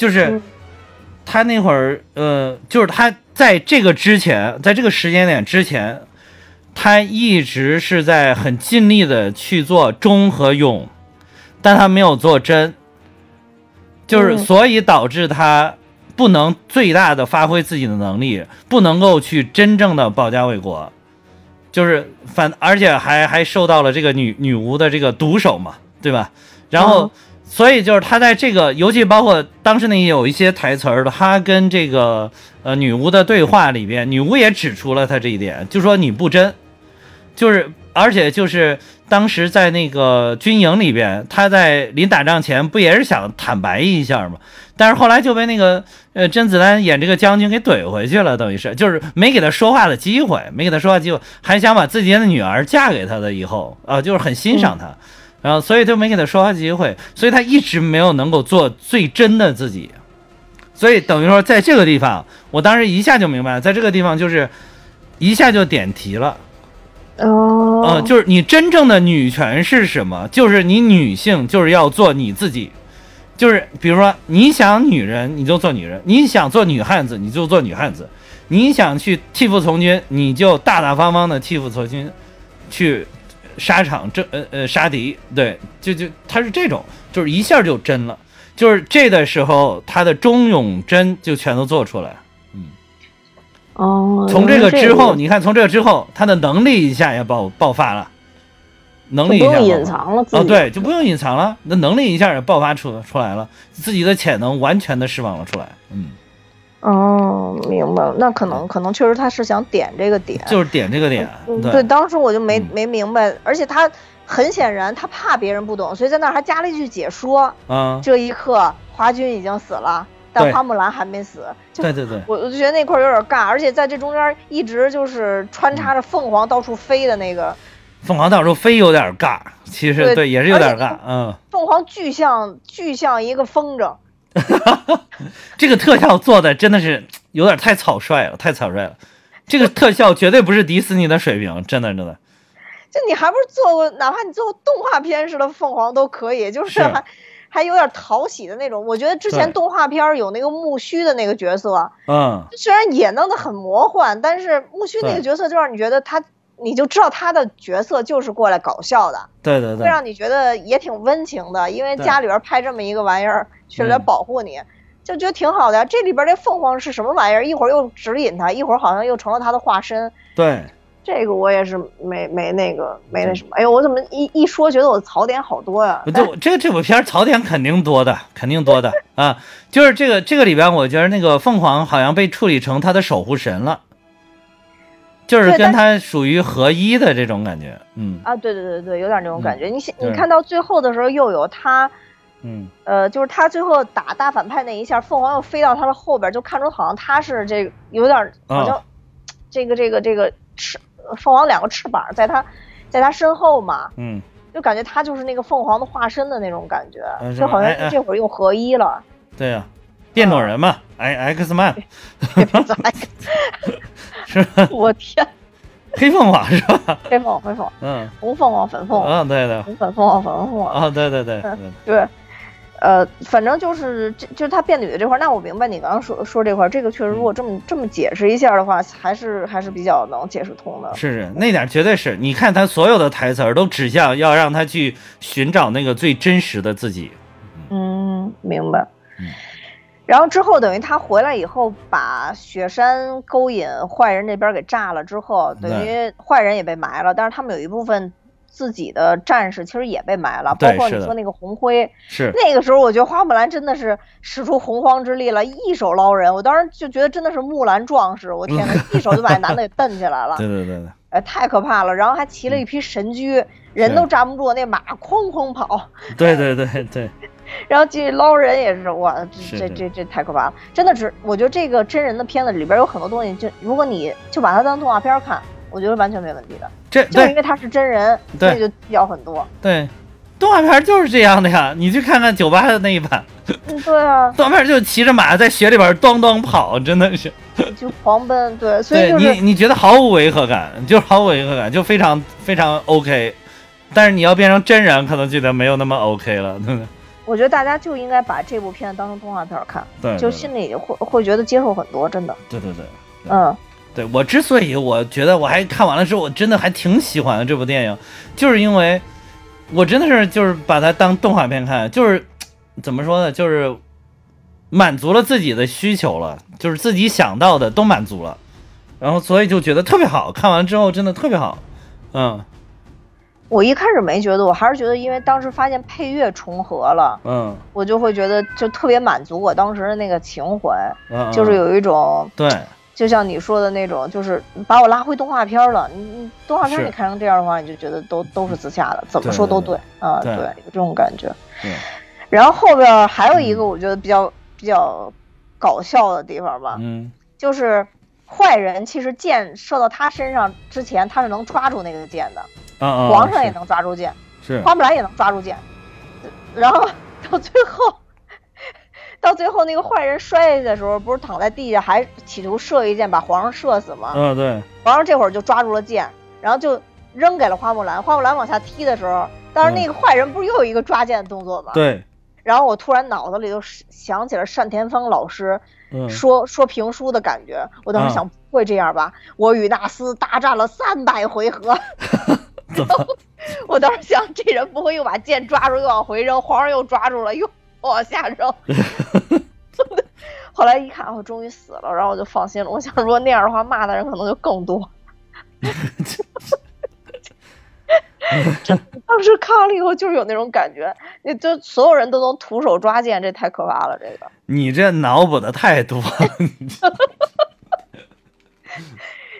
就是他那会儿，呃，就是他在这个之前，在这个时间点之前，他一直是在很尽力的去做忠和勇，但他没有做真，就是所以导致他不能最大的发挥自己的能力，不能够去真正的保家卫国，就是反而且还还受到了这个女女巫的这个毒手嘛，对吧？然后。所以就是他在这个，尤其包括当时那有一些台词儿，他跟这个呃女巫的对话里边，女巫也指出了他这一点，就说你不真，就是而且就是当时在那个军营里边，他在临打仗前不也是想坦白一下吗？但是后来就被那个呃甄子丹演这个将军给怼回去了，等于是就是没给他说话的机会，没给他说话机会，还想把自己的女儿嫁给他的以后啊，就是很欣赏他。然后，所以就没给他说话机会，所以他一直没有能够做最真的自己，所以等于说，在这个地方，我当时一下就明白了，在这个地方就是一下就点题了，哦，呃，就是你真正的女权是什么？就是你女性就是要做你自己，就是比如说你想女人你就做女人，你想做女汉子你就做女汉子，你想去替父从军你就大大方方的替父从军，去。沙场这呃呃杀敌，对，就就他是这种，就是一下就真了，就是这的时候他的忠勇真就全都做出来，嗯，哦，从这个之后，你看从这个之后，他的能力一下也爆爆发了，能力不用隐藏了，哦对，就不用隐藏了，那能力一下也爆发出出来了，自己的潜能完全的释放了出来，嗯。哦，明白了，那可能可能确实他是想点这个点，就是点这个点。对，当时我就没没明白，而且他很显然他怕别人不懂，所以在那儿还加了一句解说。嗯，这一刻华军已经死了，但花木兰还没死。对对对，我我就觉得那块有点尬，而且在这中间一直就是穿插着凤凰到处飞的那个。凤凰到处飞有点尬，其实对也是有点尬，嗯。凤凰巨像巨像一个风筝。这个特效做的真的是有点太草率了，太草率了。这个特效绝对不是迪士尼的水平，真的真的。就你还不是做过，哪怕你做过动画片似的凤凰都可以，就是还还有点讨喜的那种。我觉得之前动画片有那个木须的那个角色，嗯，虽然也弄得很魔幻，但是木须那个角色就让你觉得他。你就知道他的角色就是过来搞笑的，对对对，会让你觉得也挺温情的，因为家里边拍这么一个玩意儿，去来保护你，就觉得挺好的。这里边这凤凰是什么玩意儿？一会儿又指引他，一会儿好像又成了他的化身。对，这个我也是没没那个没那什么。哎呦，我怎么一一说觉得我槽点好多呀？这 这这部片槽点肯定多的，肯定多的啊！就是这个这个里边，我觉得那个凤凰好像被处理成他的守护神了。就是跟他属于合一的这种感觉，嗯啊，对对对对，有点那种感觉。你你看到最后的时候，又有他，嗯呃，就是他最后打大反派那一下，凤凰又飞到他的后边，就看出好像他是这个有点好像这个这个这个翅凤凰两个翅膀在他在他身后嘛，嗯，就感觉他就是那个凤凰的化身的那种感觉，就好像这会儿又合一了。对呀，变种人嘛，X X Man。是吧？我天，黑凤凰是吧？黑凤黑凤，嗯，红凤凰粉凤凰，嗯，对对，红粉凤凰粉凤凰，啊，对对对，对，呃，反正就是这就是他变女的这块，那我明白你刚刚说说这块，这个确实如果这么这么解释一下的话，还是还是比较能解释通的。是是，那点绝对是，你看他所有的台词都指向要让他去寻找那个最真实的自己。嗯，明白。然后之后等于他回来以后，把雪山勾引坏人那边给炸了之后，等于坏人也被埋了，但是他们有一部分自己的战士其实也被埋了，包括你说那个红灰，是。那个时候我觉得花木兰真的是使出洪荒之力了，一手捞人，我当时就觉得真的是木兰壮士，我天呐，一手就把那男的给蹬起来了，对对对对，哎，太可怕了，然后还骑了一匹神驹，人都站不住，那马哐哐跑，对对对对。然后继续捞人也是哇，这这这这太可怕了！真的只我觉得这个真人的片子里边有很多东西，就如果你就把它当动画片看，我觉得完全没问题的。这就因为它是真人，所以就较很多。对，动画片就是这样的呀，你去看看九八的那一版。对啊，动画片就骑着马在雪里边咚咚跑，真的是就狂奔。对，所以就是你你觉得毫无违和感，就是毫无违和感，就非常非常 OK。但是你要变成真人，可能觉得没有那么 OK 了，对不对？我觉得大家就应该把这部片当成动画片看，对，就心里会会觉得接受很多，真的。对对对，嗯，对我之所以我觉得我还看完了之后，我真的还挺喜欢的这部电影，就是因为我真的是就是把它当动画片看，就是怎么说呢，就是满足了自己的需求了，就是自己想到的都满足了，然后所以就觉得特别好看完之后真的特别好，嗯。我一开始没觉得，我还是觉得，因为当时发现配乐重合了，嗯，我就会觉得就特别满足我当时的那个情怀，嗯，就是有一种对，就像你说的那种，就是把我拉回动画片了。你你动画片你看成这样的话，你就觉得都都是自洽的，怎么说都对啊，对，有这种感觉。对。然后后边还有一个我觉得比较比较搞笑的地方吧，嗯，就是坏人其实箭射到他身上之前，他是能抓住那个箭的。皇上也能抓住箭，是花木兰也能抓住箭，然后 到最后，到最后那个坏人摔下去的时候，不是躺在地下还企图射一箭把皇上射死吗？嗯，对。皇上这会儿就抓住了箭，然后就扔给了花木兰。花木兰往下踢的时候，当时那个坏人不是又有一个抓箭的动作吗？对。然后我突然脑子里就想起了单田芳老师说说评书的感觉，我当时想不会这样吧？我与纳斯大战了三百回合。我当时想，这人不会又把剑抓住又往回扔，皇上又抓住了又往下扔。后来一看，我终于死了，然后我就放心了。我想，如果那样的话，骂的人可能就更多。当时看完了以后，就是有那种感觉，你就所有人都能徒手抓剑，这太可怕了。这个你这脑补的太多了。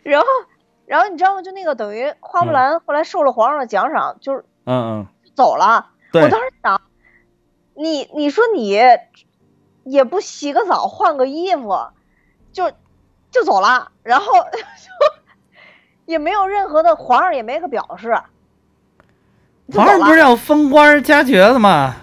然后。然后你知道吗？就那个等于花木兰后来受了皇上的奖赏，就是嗯嗯走了。我当时想，你你说你也不洗个澡换个衣服，就就走了，然后就也没有任何的皇上也没个表示。皇上不是要封官加爵的吗？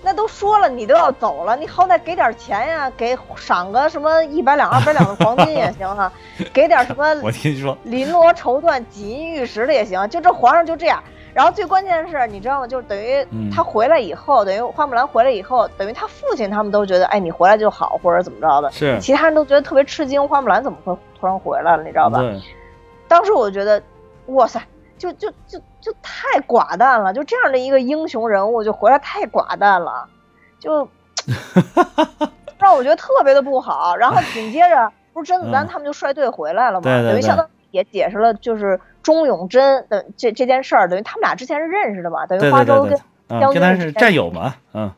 那都说了，你都要走了，你好歹给点钱呀，给赏个什么一百两、二百两的黄金也行哈，给点什么我听说绫罗绸缎、锦衣玉食的也行。就这皇上就这样，然后最关键的是，你知道吗？就是等于他回来以后，等于花木兰回来以后，等于他父亲他们都觉得，哎，你回来就好，或者怎么着的。是，其他人都觉得特别吃惊，花木兰怎么会突然回来了？你知道吧？当时我觉得，哇塞，就就就。就太寡淡了，就这样的一个英雄人物就回来太寡淡了，就 让我觉得特别的不好。然后紧接着 不是甄子丹他们就率队回来了嘛？等于相当于也解释了就是钟永贞的这这件事儿，等于他们俩之前是认识的嘛？等于花粥跟将军是战友嘛？嗯，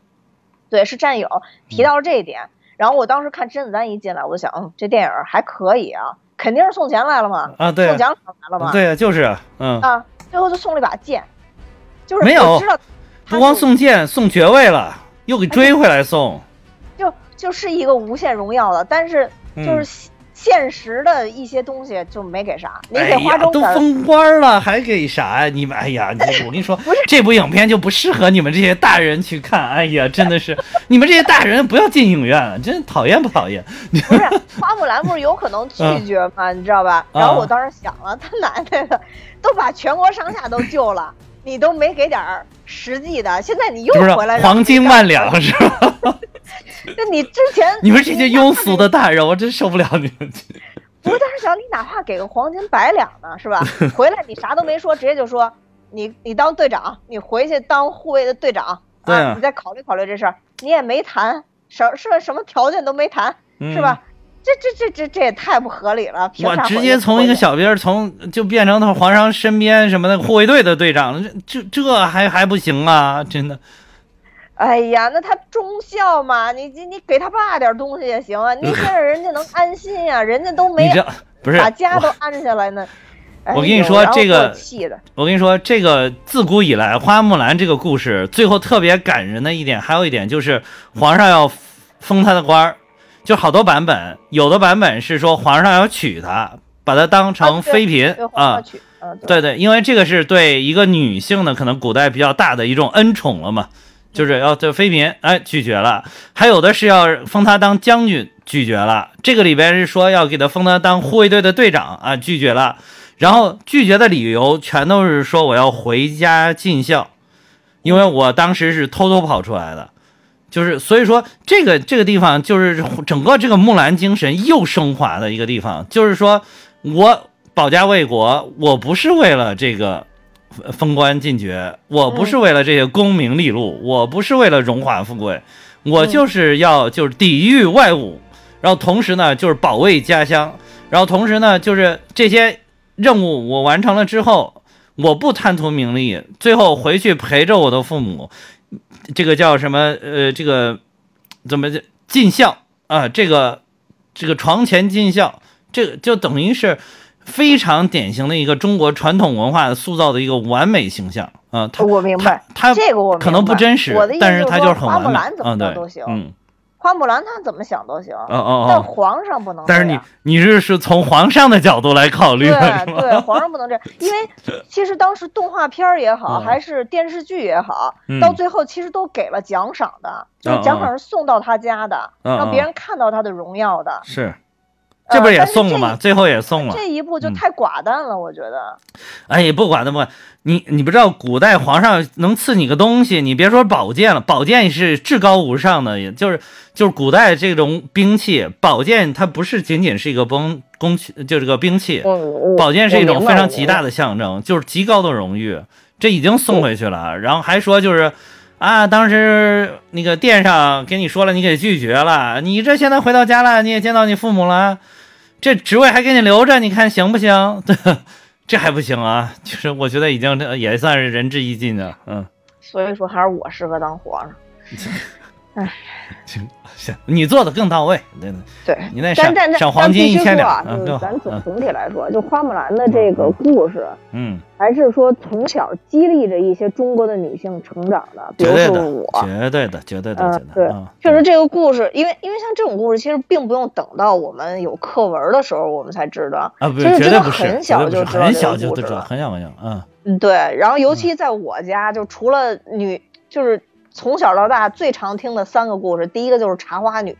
对，是战友。提到了这一点，然后我当时看甄子丹一进来，我就想，嗯，这电影还可以啊，肯定是送钱来了嘛？啊，对，送奖赏来了嘛？对，就是，嗯啊。最后就送了一把剑，就是没有，不光送剑，送爵位了，又给追回来送，就就是一个无限荣耀了，但是就是。现实的一些东西就没给啥，你给花粥都封官了，还给啥呀？你们哎呀，我跟你说，这部影片就不适合你们这些大人去看。哎呀，真的是，你们这些大人不要进影院了，真讨厌不讨厌？不是花木兰不是有可能拒绝吗？你知道吧？然后我当时想了，他奶奶的，都把全国上下都救了，你都没给点实际的，现在你又回来黄金万两是吧？就你之前，你们这些庸俗的大人，我真受不了你们。不是，但是想你哪怕给个黄金百两呢，是吧？回来你啥都没说，直接就说你你当队长，你回去当护卫的队长啊，你再考虑考虑这事儿，你也没谈什是什么条件都没谈，嗯是吧？这这这这这也太不合理了！我直接从一个小兵儿从就变成他皇上身边什么的护卫队的队长了，这这这还还不行啊！真的，哎呀，那他忠孝嘛，你你你给他爸点东西也行啊，你先让人家能安心呀、人家都没不是把家都安下来呢。哎我跟你说这个，我跟你说，这个自古以来花木兰这个故事最后特别感人的一点，还有一点就是皇上要封他的官儿，就好多版本，有的版本是说皇上要娶她，把她当成妃嫔啊对对，因为这个是对一个女性的可能古代比较大的一种恩宠了嘛，就是要这妃嫔，哎，拒绝了；还有的是要封他当将军，拒绝了。这个里边是说要给他封他当护卫队的队长啊，拒绝了。然后拒绝的理由全都是说我要回家尽孝，因为我当时是偷偷跑出来的，就是所以说这个这个地方就是整个这个木兰精神又升华的一个地方，就是说我保家卫国，我不是为了这个封官进爵，我不是为了这些功名利禄，我不是为了荣华富贵，我就是要就是抵御外侮，然后同时呢就是保卫家乡，然后同时呢就是这些任务我完成了之后，我不贪图名利，最后回去陪着我的父母，这个叫什么？呃，这个怎么尽孝啊？这个这个床前尽孝，这个就等于是非常典型的一个中国传统文化塑造的一个完美形象啊。他我明白他他这个我可能不真实我的意，思但是他就是很完美花木兰怎么啊。对都行，嗯，花木兰她怎么想都行，哦哦但哦。皇上不能这但是你。你是是从皇上的角度来考虑的，对？对，皇上不能这样，因为其实当时动画片也好，嗯还是电视剧也好，嗯到最后其实都给了奖赏的，就是奖赏是送到他家的，让别人看到他的荣耀的。是，这不是也送了吗？最后也送了。这一步就嗯太寡淡了，我觉得。哎，不管的不管，你你不知道古代皇上能赐你个东西，你别说宝剑了，宝剑是至高无上的，也就是就是古代这种兵器，宝剑它不是仅仅是一个兵工器，就这个兵器，嗯，宝剑是一种非常极大的。的象征，就是极高的荣誉，这已经送回去了，然后还说就是。啊，当时那个殿上给你说了，你给拒绝了。你这现在回到家了，你也见到你父母了，这职位还给你留着，你看行不行？对 这还不行啊？就是我觉得已经这也算是仁至义尽的，嗯，所以说还是我适合当皇上。行行，你做的更到位，对对，对，你那赏但但赏黄金一千两，就是咱总嗯总体来说，就花木兰的这个故事，嗯，还是说从小激励着一些中国的女性成长的，比如绝对的说我，，绝对的，绝对的，嗯绝，对对的，嗯，确实这个故事，因为因为像这种故事，其实并不用等到我们有课文的时候，我们才知道。啊，不其是，绝对不是，很小就是知道这小就知道。很小很小，嗯，嗯，对。然后尤其在我家，就除了女，就是从小到大最常听的三个故事，第一个就是茶花女，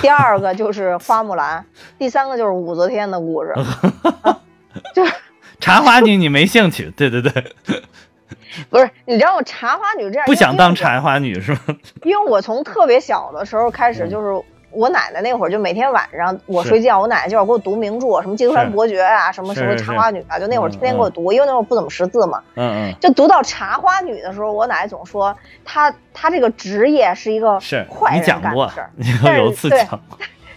第二个就是花木兰，第三个就是武则天的故事。啊就是茶花女你没兴趣，对对对，不是，你知道我茶花女这样，不想当茶。花女是吗？因为我从特别小的时候开始，嗯就是我奶奶那会儿，就每天晚上我睡觉，我奶奶就要给我读名著，什么《芥川是伯爵》啊，什么什么茶花女啊，就那会儿嗯天天给我读，因为那会儿不怎么识字嘛。嗯就读到茶花女的时候，我奶奶总说她她这个职业是一个坏人你讲过干的事儿，，你但是有次对讲，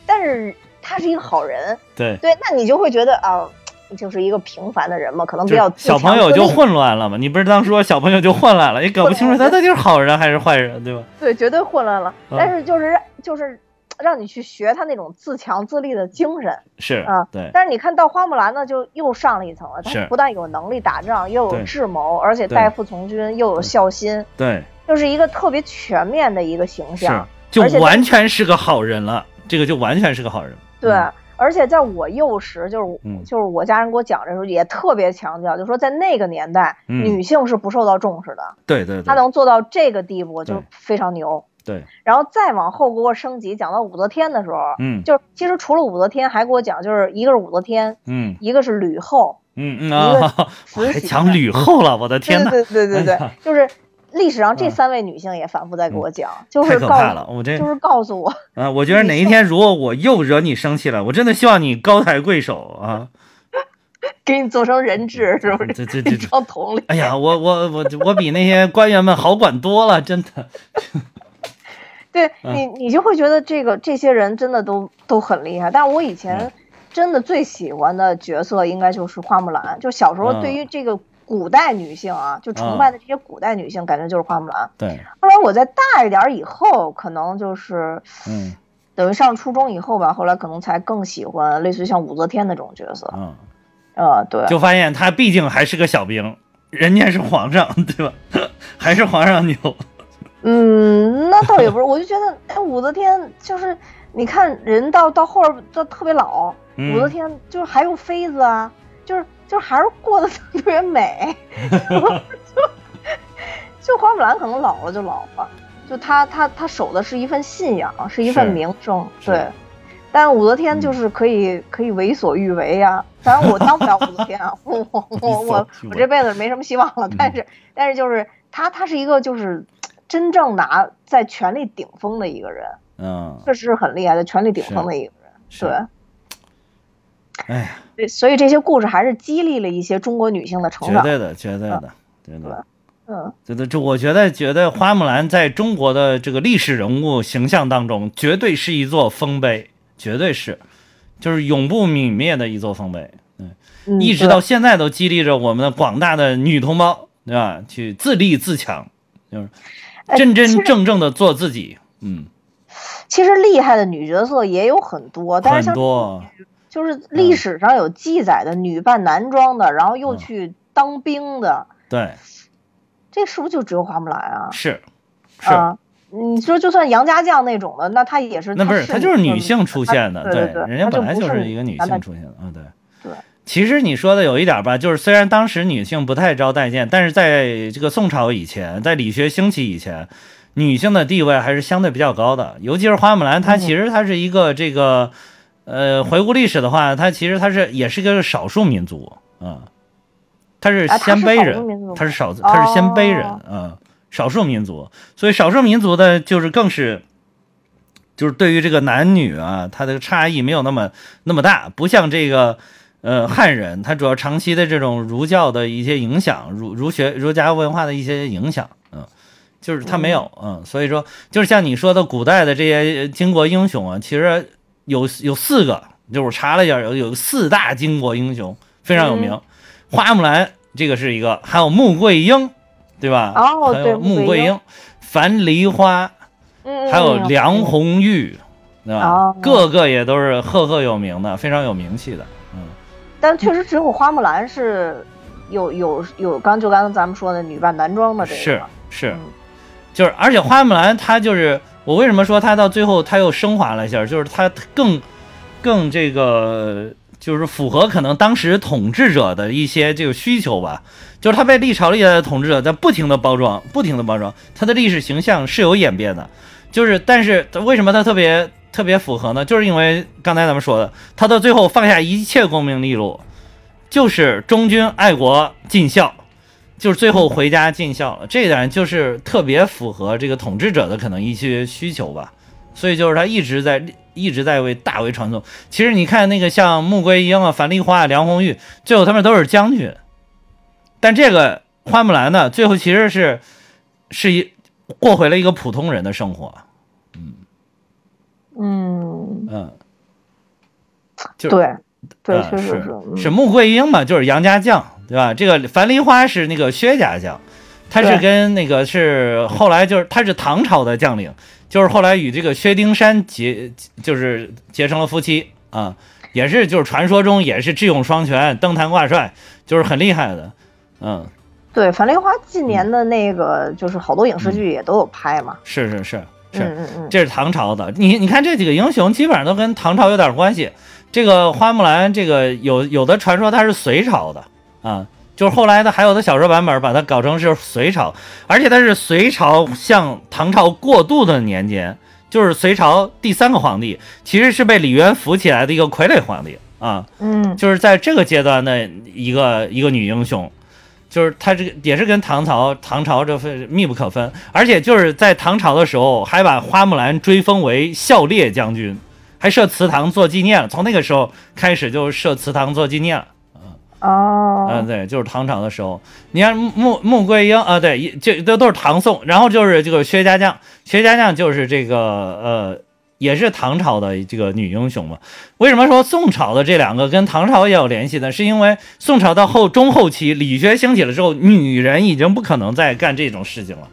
但是她是一个好人，对。对，那你就会觉得啊。就是一个平凡的人嘛，可能比较自小朋友就混乱了嘛，你不是当说小朋友就混乱了，也搞不清楚他到底是好人还是坏人，对吧？对，绝对混乱了。嗯但是就是就是让你去学他那种自强自立的精神。是啊，对，但是你看到花木兰呢，就又上了一层了。是她不但有能力打仗，又有智谋，而且对代父从军，又有孝心，对，就是一个特别全面的一个形是象。，就而且完全是个好人了，这个就完全是个好人。对，嗯而且在我幼时，就是、嗯就是我家人给我讲的时候，也特别强调，就说在那个年代，嗯女性是不受到重视的。对对对，她能做到这个地步，就非常牛。对，然后再往后给我升级，讲到武则天的时候，嗯就是其实除了武则天，还给我讲，就是一个是武则天，嗯一个是吕后，嗯嗯啊，还讲吕后了，我的天呐，对对对对就是历史上这嗯三位女性也反复在给我讲，就是告可怕了，我这就是告诉我，啊，我觉得哪一天如果我又惹你生气了，我真的希望你高抬贵手啊！给你做成人质，是不是？这这这这，装桶里。哎呀，我我我我比那些官员们好管多了，真的。对你，你就会觉得这个这些人真的都都很厉害。但是我以前真的最喜欢的角色应该就是花木兰，就小时候对于这个古代女性啊，就崇拜的这些古代女性，感觉就是花木兰。对。后来我在大一点以后，可能就是嗯，等于上初中以后吧，后来可能才更喜欢类似于像武则天那种角色。嗯。呃，对。就发现他毕竟还是个小兵，人家是皇上，对吧？还是皇上牛。嗯，那倒也不是，我就觉得，哎，武则天就是，你看人到到后边都特别老，武则天就是还有妃子啊，就是就是还是过得 特别美，就就花木兰可能老了就老了，就她她她守的是一份信仰，是一份名声，对，但武则天就是可以可以为所欲为呀，反正我当不了武则天啊，我我 我我我这辈子没什么希望了，但是但是就是她她是一个就是。真正拿在权力顶峰的一个人，嗯，确实是很厉害的权力顶峰的一个人，对，哎，对，所以这些故事还是激励了一些中国女性的成长，绝对的，绝对的，对的，嗯，对对，这我觉得，觉得花木兰在中国的这个历史人物形象当中，绝对是一座丰碑，绝对是，就是永不泯灭的一座丰碑，嗯，一直到现在都激励着我们的广大的女同胞，对吧？去自立自强，就是。真真正正的做自己，嗯，其实厉害的女角色也有很多，但是像就是历史上有记载的女扮男装的，然后又去当兵的，对，这是不是就只有花木兰啊？是，是，你说就算杨家将那种的，那她也是，那不是她就是女性出现的，对对，人家本来就是一个女性出现的，嗯，对。其实你说的有一点吧，就是虽然当时女性不太招待见，但是在这个宋朝以前，在理学兴起以前，女性的地位还是相对比较高的。尤其是花木兰，她其实她是一个这个，呃，回顾历史的话，她其实她是也是一个少数民族啊，她是鲜卑人，她是少她是鲜卑人啊，少数民族，所以少数民族的就是更是，就是对于这个男女啊，它的差异没有那么那么大，不像这个。呃，汉人他主要长期的这种儒教的一些影响，儒儒学儒家文化的一些影响，嗯，就是他没有，嗯，所以说就是像你说的古代的这些巾帼英雄啊，其实有有四个，就是我查了一下，有有四大巾帼英雄非常有名，花木兰这个是一个，还有穆桂英，对吧？哦，对，穆桂英，樊梨花，还有梁红玉，对吧？哦个个也都是赫赫有名的，非常有名气的。但确实只有花木兰是有有有刚就刚刚咱们说的女扮男装的这个是是，就是而且花木兰她就是我为什么说她到最后她又升华了一下，就是她更更这个就是符合可能当时统治者的一些这个需求吧，就是她被历朝历代的统治者在不停的包装，不停的包装，她的历史形象是有演变的，就是但是为什么她特别？特别符合呢，就是因为刚才咱们说的，他到最后放下一切功名利禄，就是忠君爱国尽孝，就是最后回家尽孝了。这一点就是特别符合这个统治者的可能一些需求吧。所以就是他一直在一直在为大为传颂。其实你看那个像穆桂英啊、樊梨花啊、梁红玉，最后他们都是将军，但这个花木兰呢，最后其实是是一过回了一个普通人的生活。嗯嗯，就对对，确实是是穆桂英嘛，就是杨家将，对吧？这个樊梨花是那个薛家将，他是跟那个是后来就是他是唐朝的将领，就是后来与这个薛丁山结就是结成了夫妻啊，也是就是传说中也是智勇双全、登坛挂帅，就是很厉害的。嗯，对，樊梨花近年的那个就是好多影视剧也都有拍嘛。是是是。是，这是唐朝的。你你看这几个英雄，基本上都跟唐朝有点关系。这个花木兰，这个有有的传说她是隋朝的啊，就是后来的还有的小说版本把它搞成是隋朝，而且它是隋朝向唐朝过渡的年间，就是隋朝第三个皇帝，其实是被李渊扶起来的一个傀儡皇帝啊。嗯，就是在这个阶段的一个一个女英雄。就是他这个也是跟唐朝唐朝这份密不可分，而且就是在唐朝的时候，还把花木兰追封为孝烈将军，还设祠堂做纪念了。从那个时候开始就设祠堂做纪念了。哦，嗯，对，就是唐朝的时候。你看穆穆桂英啊，对，一这都都是唐宋，然后就是这个薛家将，薛家将就是这个呃，也是唐朝的这个女英雄嘛。为什么说宋朝的这两个跟唐朝也有联系呢？是因为宋朝到后中后期理学兴起了之后，女人已经不可能再干这种事情了。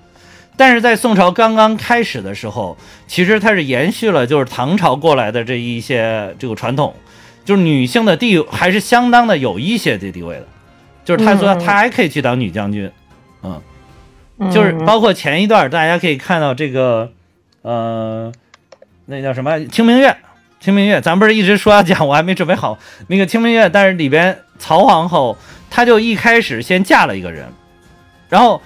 但是在宋朝刚刚开始的时候，其实它是延续了就是唐朝过来的这一些这个传统，就是女性的地位还是相当的有一些的地位的，就是她说她还可以去当女将军，嗯，就是包括前一段大家可以看到这个，呃，那叫什么清明月，清明月，咱不是一直说要讲，我还没准备好那个清明月，但是里边曹皇后她就一开始先嫁了一个人，然后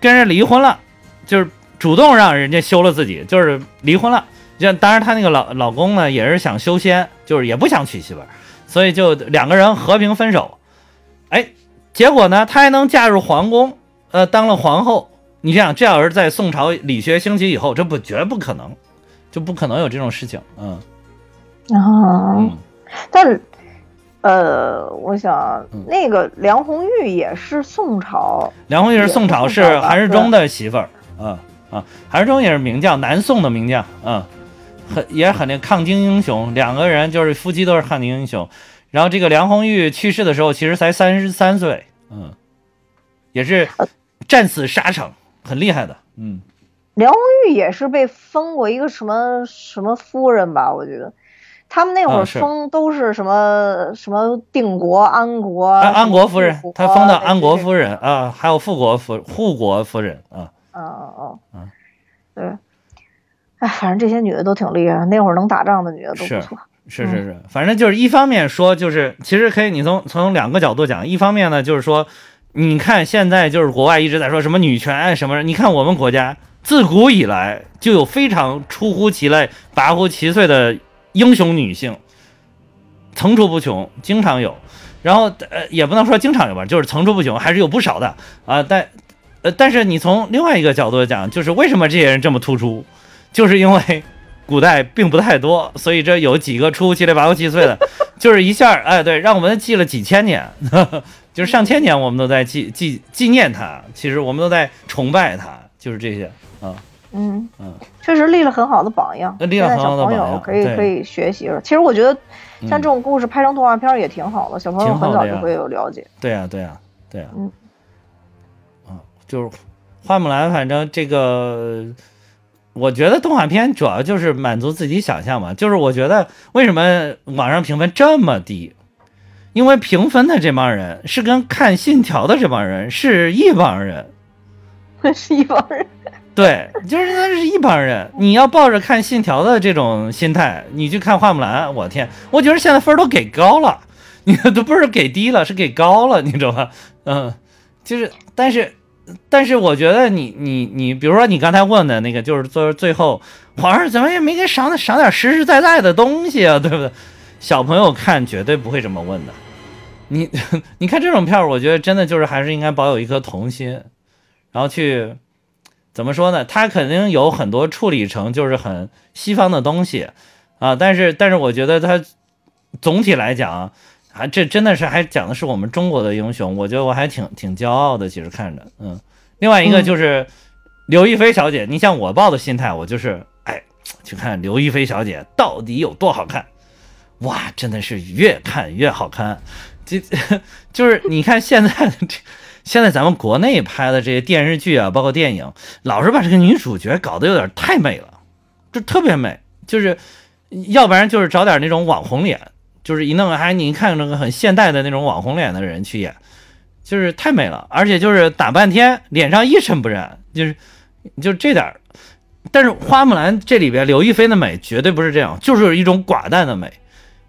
跟人离婚了。就是主动让人家休了自己，就是离婚了。就当然，她那个老老公呢，也是想修仙，就是也不想娶媳妇儿，所以就两个人和平分手。哎，结果呢，她还能嫁入皇宫，呃，当了皇后。你想，这要是在宋朝理学兴起以后，这不绝不可能，就不可能有这种事情。嗯啊，但呃，我想那个梁红玉也是宋朝，梁红玉是宋朝，是韩世忠的媳妇儿。啊啊，韩世忠也是名将，南宋的名将，嗯，很也很那抗金英雄，两个人就是夫妻都是抗金英雄。然后这个梁红玉去世的时候，其实才三十三岁，嗯，也是战死沙场，很厉害的，嗯。梁红玉也是被封过一个什么什么夫人吧？我觉得。他们那会儿封都是什么什么定国、安国、安国夫人，他封的安国夫人啊，还有富国夫护国夫人啊。哦哦哦，嗯，对，哎，反正这些女的都挺厉害，那会儿能打仗的女的都不错。是是是，反正就是一方面说，就是其实可以你从从两个角度讲，一方面呢就是说，你看现在就是国外一直在说什么女权什么，你看我们国家自古以来就有非常出乎其类、拔乎其萃的英雄女性，层出不穷，经常有。然后呃，也不能说经常有吧，就是层出不穷，还是有不少的啊，但。呃，但是你从另外一个角度讲，就是为什么这些人这么突出，就是因为 古代并不太多，所以这有几个出乎其类、拔乎其萃的，就是一下，哎，对，让我们记了几千年，就是上千年，我们都在记记纪念他，其实我们都在崇拜他，就是这些啊，嗯嗯，确实立了很好的榜样，立了很好的榜样，可以可以学习了。其实我觉得像这种故事拍成动画片也挺好的，小朋友很早就会有了解。对呀，对呀，对呀，嗯。就是花木兰，反正这个，我觉得动画片主要就是满足自己想象嘛。就是我觉得为什么网上评分这么低，因为评分的这帮人是跟看《信条》的这帮人是一帮人，是一帮人。对，就是那是一帮人。你要抱着看《信条》的这种心态，你去看花木兰，我天，我觉得现在分都给高了，你都不是给低了，是给高了，你知道吗？嗯，就是，但是。但是我觉得你你你，比如说你刚才问的那个，就是最最后皇上怎么也没给赏点赏点实实在在的东西啊，对不对？小朋友看绝对不会这么问的。你你看这种片儿，我觉得真的就是还是应该保有一颗童心，然后去怎么说呢？他肯定有很多处理成就是很西方的东西啊，但是但是我觉得他总体来讲。啊这真的是还讲的是我们中国的英雄，我觉得我还挺挺骄傲的。其实看着，嗯，另外一个就是刘亦菲小姐，你像我抱的心态，我就是哎，去看刘亦菲小姐到底有多好看，哇，真的是越看越好看。这 就是你看现在这现在咱们国内拍的这些电视剧啊，包括电影，老是把这个女主角搞得有点太美了，就特别美，就是要不然就是找点那种网红脸。就是一弄还你看那个很现代的那种网红脸的人去演，就是太美了，而且就是打半天脸上一尘不染，就是就这点儿。但是花木兰这里边刘亦菲的美绝对不是这样，就是一种寡淡的美，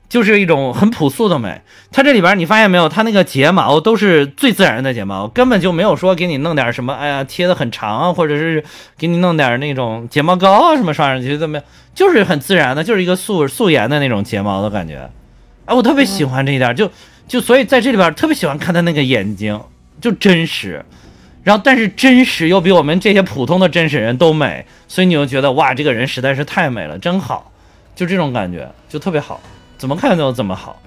就是一种很朴素的美。它这里边你发现没有，它那个睫毛都是最自然的睫毛，根本就没有说给你弄点什么，哎呀贴的很长啊，或者是给你弄点那种睫毛膏啊什么刷上去怎么样，就是很自然的，就是一个素素颜的那种睫毛的感觉。哎，我特别喜欢这一点，就就所以在这里边特别喜欢看他那个眼睛，就真实，然后但是真实又比我们这些普通的真实人都美，所以你又觉得哇，这个人实在是太美了，真好，就这种感觉就特别好，怎么看都怎么好，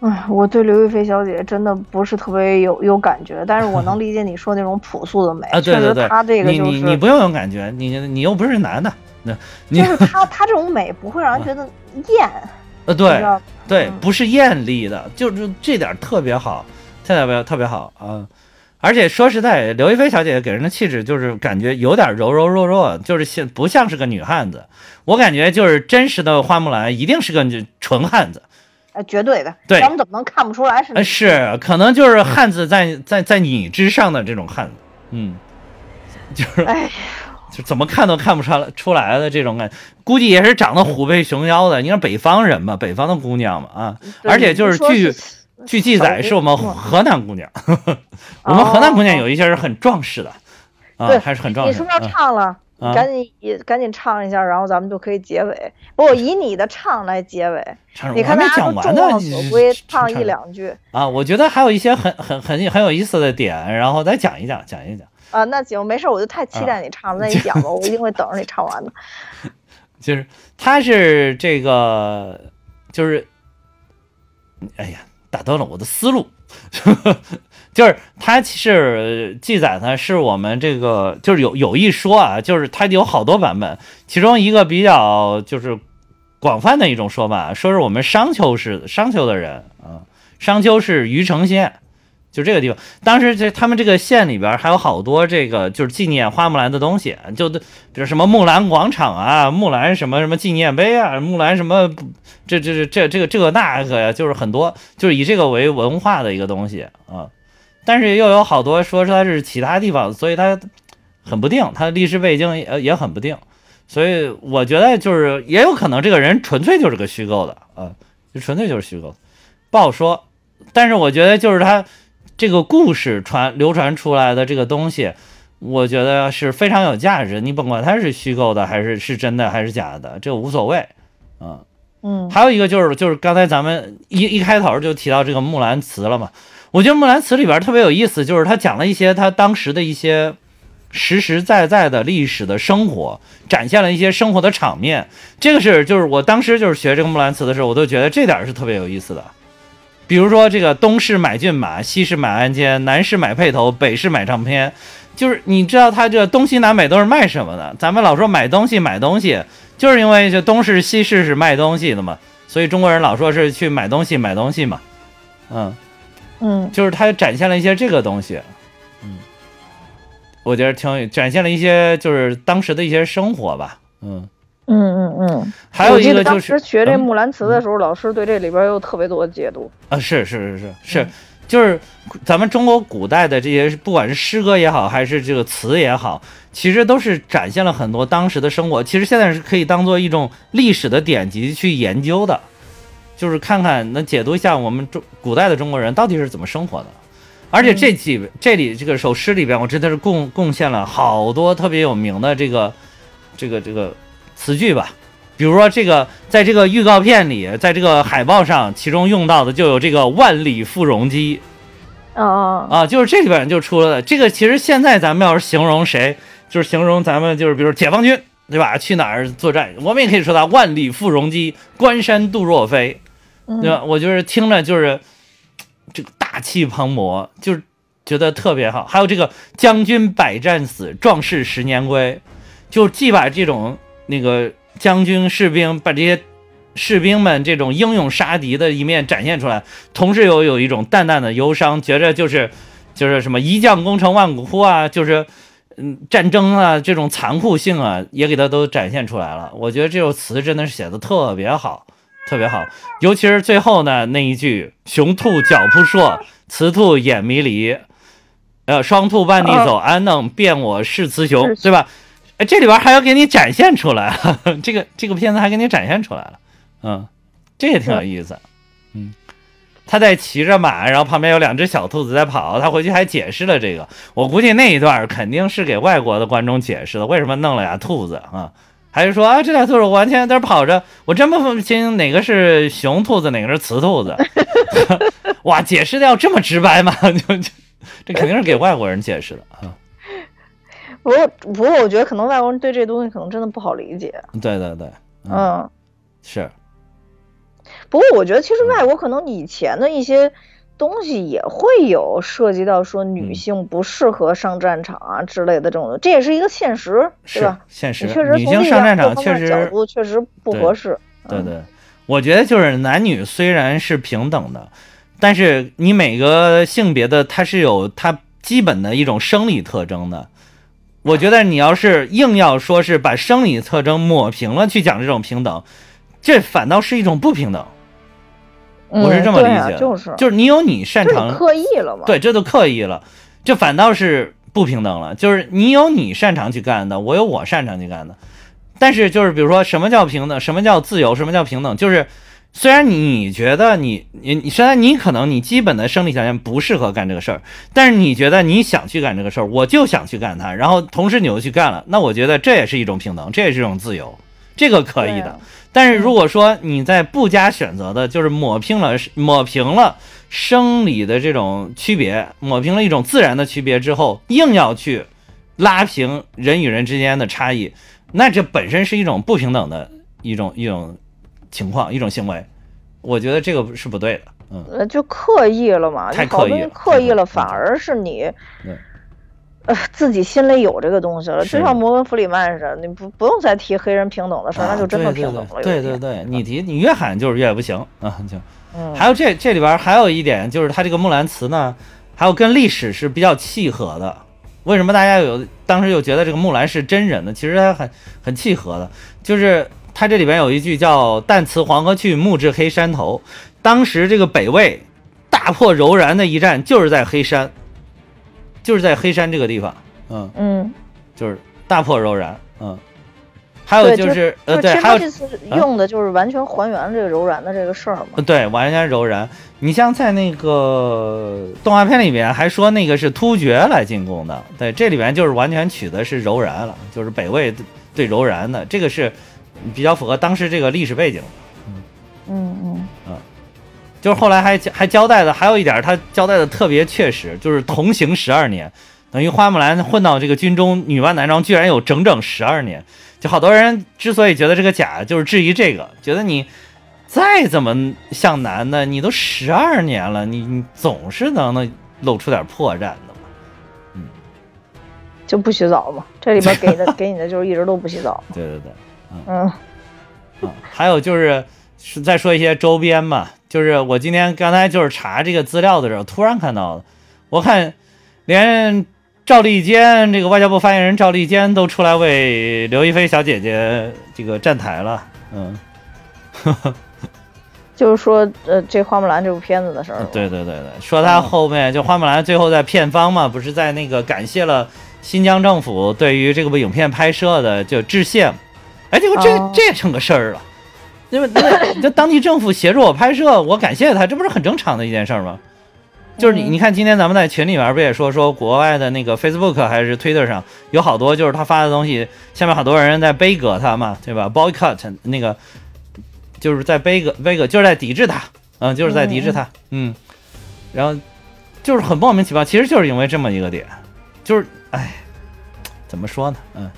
哎，我对刘亦菲小姐真的不是特别有有感觉，但是我能 理解你说那种朴素的美。啊，对对对，她这个就是你你你不用有感觉，你你又不是男的，那你就是她她这种美不会让人觉得艳。呃，对对，嗯不是艳丽的，就是这点特别好，特别特别好啊！而且说实在，刘亦菲小姐姐给人的气质就是感觉有点柔柔弱弱，就是像不像是个女汉子。我感觉就是真实的花木兰一定是个女纯汉子，哎，绝对的，对。咱们怎么能看不出来是呃，是可能就是汉子在在在你之上的这种汉子，嗯，就是哎，就怎么看都看不出来出来的这种感，估计也是长得虎背熊腰的。你看北方人嘛，北方的姑娘嘛啊，而且就是据是据记载是我们河南姑娘，我们河南姑娘有一些是很壮实的，啊，还是很壮实的。你是不是要唱了？赶紧也赶紧唱一下，然后咱们就可以结尾。不，我以你的唱来结尾。唱你看大家都众望所归，唱唱一两句啊，我觉得还有一些很很很很有意思的点，然后再讲一讲，讲一讲。啊。那行，没事，我就太期待你唱了。那你讲吧，我一定会等着你唱完的。就是他是这个，就是，哎呀，打断了我的思路，就是他其实记载呢，是我们这个就是有有一说啊，就是他有好多版本，其中一个比较就是广泛的一种说法，说是我们商丘市商丘的人啊，商丘是虞城县。就这个地方，当时这他们这个县里边还有好多这个就是纪念花木兰的东西，就比如什么木兰广场啊，木兰什么什么纪念碑啊，木兰什么这这这这这个这个那个呀，就是很多就是以这个为文化的一个东西啊。但是又有好多说是它是其他地方，所以它很不定，它的历史背景也也很不定。所以我觉得就是也有可能这个人纯粹就是个虚构的啊，就纯粹就是虚构，不好说。但是我觉得就是他这个故事传流传出来的这个东西，我觉得是非常有价值。你甭管它是虚构的还是是真的还是假的，这无所谓啊。嗯还有一个就是就是刚才咱们一一开头就提到这个《木兰辞》了嘛，我觉得《木兰辞》里边特别有意思，就是他讲了一些他当时的一些实实在在的历史的生活，展现了一些生活的场面。这个是就是我当时就是学这个《木兰辞》的时候，我都觉得这点儿是特别有意思的。比如说这个东市买骏马，西市买鞍鞯，南市买辔头，北市买唱片，就是你知道他这东西南北都是卖什么的？咱们老说买东西买东西，就是因为这东市西市是卖东西的嘛，所以中国人老说是去买东西买东西嘛，嗯，嗯。就是他展现了一些这个东西，嗯，我觉得挺有展现了一些就是当时的一些生活吧，嗯，嗯嗯嗯。还有一个就是时学这《嗯木兰辞》的时候，老师对这里边有特别多的解读。啊，是是是是是嗯，就是咱们中国古代的这些，不管是诗歌也好，还是这个词也好，其实都是展现了很多当时的生活。其实现在是可以当做一种历史的典籍去研究的，就是看看能解读一下我们中古代的中国人到底是怎么生活的。而且这几这里这个首诗里边，我真的是贡贡献了好多特别有名的这个这个这个词句吧。比如说这个，在这个预告片里，在这个海报上，其中用到的就有这个万里赴戎机啊啊啊，就是这里边就出了的。这个其实现在咱们要是形容谁，就是形容咱们就是比如解放军，对吧？去哪儿作战，我们也可以说他万里赴戎机，关山度若飞，嗯对吧？我就是听着就是这个大气磅礴，就是觉得特别好。还有这个将军百战死，壮士十年归，就既把这种那个将军士兵把这些士兵们这种英勇杀敌的一面展现出来，同时又有一种淡淡的忧伤，觉着就是就是什么一将功成万骨枯啊，就是嗯战争啊这种残酷性啊，也给他都展现出来了。我觉得这首词真的是写的特别好。特别好，尤其是最后呢那一句“雄兔脚扑朔，雌兔眼迷离，呃，双兔半地走，安能辨我是雌雄”，对吧？哎，这里边还要给你展现出来，这个这个片子还给你展现出来了，嗯，这也挺有意思，嗯，他在骑着马，然后旁边有两只小兔子在跑，他回去还解释了这个，我估计那一段肯定是给外国的观众解释的，为什么弄了俩兔子啊？还是说啊，这俩兔子我完全在这跑着，我真不分不清哪个是雄兔子，哪个是雌兔子。哇，解释的要这么直白吗？就就这肯定是给外国人解释的啊。不过不过，我觉得可能外国人对这东西可能真的不好理解。对对对，嗯，是。不过我觉得其实外国可能以前的一些东西也会有涉及到说女性不适合上战场啊之类的这种，这也是一个现实，对吧？现实，确实女性上战场确实角度确实不合适。对对，我觉得就是男女虽然是平等的，但是你每个性别的它是有它基本的一种生理特征的。我觉得你要是硬要说是把生理特征抹平了去讲这种平等，这反倒是一种不平等。我是这么理解，就是就是你有你擅长，刻意了嘛？对，这都刻意了，这反倒是不平等了。就是你有你擅长去干的，我有我擅长去干的。但是就是比如说什么叫平等，什么叫自由，什么叫平等？就是虽然你觉得你你你虽然你可能你基本的生理条件不适合干这个事儿，但是你觉得你想去干这个事儿，我就想去干它，然后同时你又去干了，那我觉得这也是一种平等，这也是一种自由，这个可以的。但是如果说你在不加选择的，就是抹平了抹平了生理的这种区别，抹平了一种自然的区别之后，硬要去拉平人与人之间的差异，那这本身是一种不平等的一种一种情况，一种行为。我觉得这个是不对的，嗯，就刻意了嘛，太刻意，刻意了，反而是你。呃，自己心里有这个东西了，就像摩根弗里曼似的，你不不用再提黑人平等的事儿，那就真的平等了。对对对，你提你越喊就是越不行啊！就，还有这这里边还有一点，就是他这个木兰辞呢，还有跟历史是比较契合的。为什么大家有当时又觉得这个木兰是真人呢？其实它很很契合的，就是他这里边有一句叫“旦辞黄河去，暮至黑山头”。当时这个北魏大破柔然的一战，就是在黑山。就是在黑山这个地方，嗯。嗯，就是大破柔然，嗯，还有就是呃对，还有这次用的就是完全还原这个柔然的这个事儿嘛，对，完全柔然。你像在那个动画片里面还说那个是突厥来进攻的，对，这里面就是完全取的是柔然了，就是北魏对柔然的，这个是比较符合当时这个历史背景，嗯嗯嗯嗯。就是后来还还交代的，还有一点他交代的特别确实，就是同行十二年，等于花木兰混到这个军中女扮男装，居然有整整十二年。就好多人之所以觉得这个假，就是质疑这个，觉得你再怎么像男的，你都十二年了，你你总是能能露出点破绽的嘛。嗯，就不洗澡嘛，这里边给的 给你的就是一直都不洗澡。对对对，嗯。嗯，还有就是是再说一些周边嘛。就是我今天刚才就是查这个资料的时候，突然看到的，我看连赵立坚这个外交部发言人赵立坚都出来为刘亦菲小姐姐这个站台了，嗯，就是说呃这花木兰这部片子的事儿，对对对对，说他后面就花木兰最后在片方嘛，不是在那个感谢了新疆政府对于这个部影片拍摄的就致谢，哎，结果这这也成个事儿了。因为那这当地政府协助我拍摄，我感谢他，这不是很正常的一件事吗？就是你，你看今天咱们在群里面不也说说国外的那个 Facebook 还是 Twitter 上有好多就是他发的东西，下面好多人在背戈他嘛，对吧？Boycott 那个就是在背戈背戈，就是在抵制他，嗯，就是在抵制他，嗯，然后就是很莫名其妙，其实就是因为这么一个点，就是哎，怎么说呢？嗯。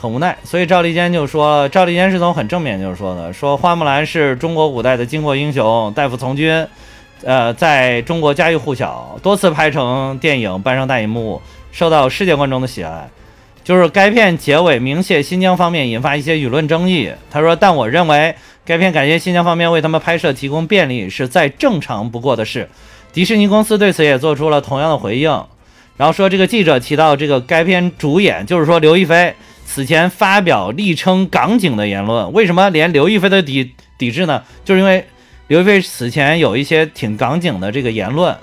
很无奈，所以赵立坚就说，赵立坚是从很正面就是说的，说花木兰是中国古代的巾帼英雄，代父从军，呃，在中国家喻户晓，多次拍成电影，搬上大荧幕，受到世界观众的喜爱。就是该片结尾明谢新疆方面，引发一些舆论争议。他说，但我认为该片感谢新疆方面为他们拍摄提供便利，是再正常不过的事。迪士尼公司对此也做出了同样的回应。然后说，这个记者提到这个该片主演，就是说刘亦菲。此前发表力称港警的言论，为什么连刘亦菲的抵抵制呢？就是因为刘亦菲此前有一些挺港警的这个言论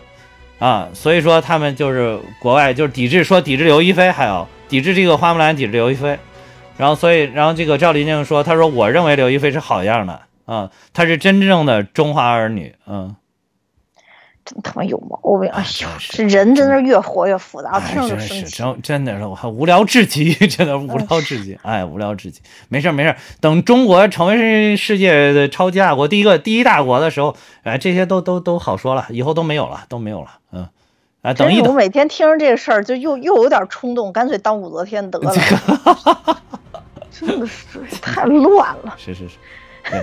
啊，所以说他们就是国外就是抵制，说抵制刘亦菲，还有抵制这个花木兰，抵制刘亦菲。然后所以，然后这个赵丽静说，她说我认为刘亦菲是好样的啊，她是真正的中华儿女，嗯。真他妈有毛病！哎呦，这人真的是越活越复杂，听着就生气。真真的是我还无聊至极，真的无聊至极。哎，无聊至极。没事没事，等中国成为世界的超级大国，第一个第一大国的时候，哎，这些都都都好说了，以后都没有了，都没有了。嗯，哎，等一等。我每天听着这个事儿，就又又有点冲动，干脆当武则天得了。真的是太乱了。是是是。对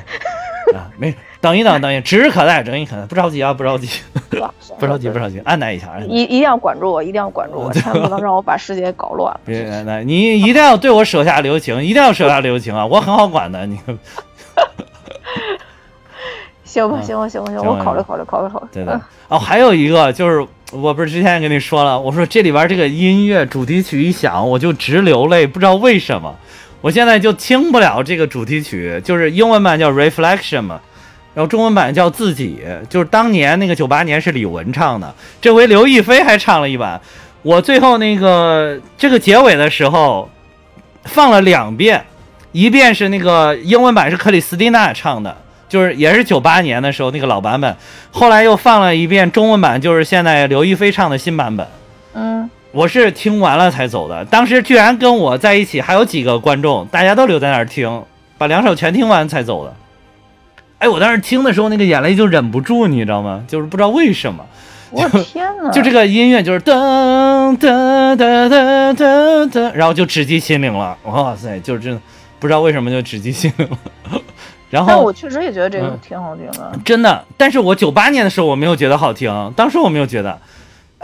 啊，没等一等，等一指日可待，指日可待，不着急啊，不着急，不着急，不着急，按耐一下，一一定要管住我，一定要管住我，千万不能让我把世界搞乱了。别，那你一定要对我手下留情，一定要手下留情啊，我很好管的，你。行吧，行吧，行吧，行，我考虑考虑，考虑考虑。对的。哦，还有一个就是，我不是之前也跟你说了，我说这里边这个音乐主题曲一响，我就直流泪，不知道为什么。我现在就听不了这个主题曲，就是英文版叫 Reflection 嘛，然后中文版叫自己，就是当年那个九八年是李玟唱的，这回刘亦菲还唱了一版。我最后那个这个结尾的时候放了两遍，一遍是那个英文版是克里斯蒂娜唱的。就是也是九八年的时候那个老版本，后来又放了一遍中文版，就是现在刘亦菲唱的新版本。嗯，我是听完了才走的，当时居然跟我在一起还有几个观众，大家都留在那儿听，把两首全听完才走的。哎，我当时听的时候那个眼泪就忍不住，你知道吗？就是不知道为什么。我天哪！就这个音乐就是噔噔噔噔噔噔，然后就直击心灵了。哇塞，就是真不知道为什么就直击心灵了。然后我确实也觉得这个挺好听的，真的。但是我九八年的时候我没有觉得好听，当时我没有觉得，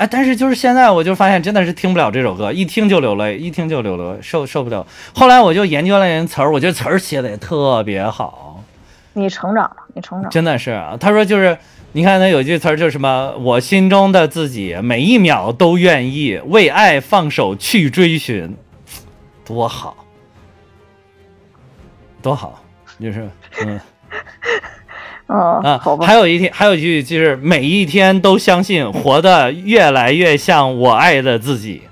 哎，但是就是现在我就发现真的是听不了这首歌，一听就流泪，一听就流泪，受受不了。后来我就研究了人词儿，我觉得词儿写的也特别好。你成长了，你成长，真的是啊。他说就是，你看他有句词儿就是什么，我心中的自己每一秒都愿意为爱放手去追寻，多好，多好。就是，嗯，啊，好吧。还有一天，还有一句就是每一天都相信，活得越来越像我爱的自己。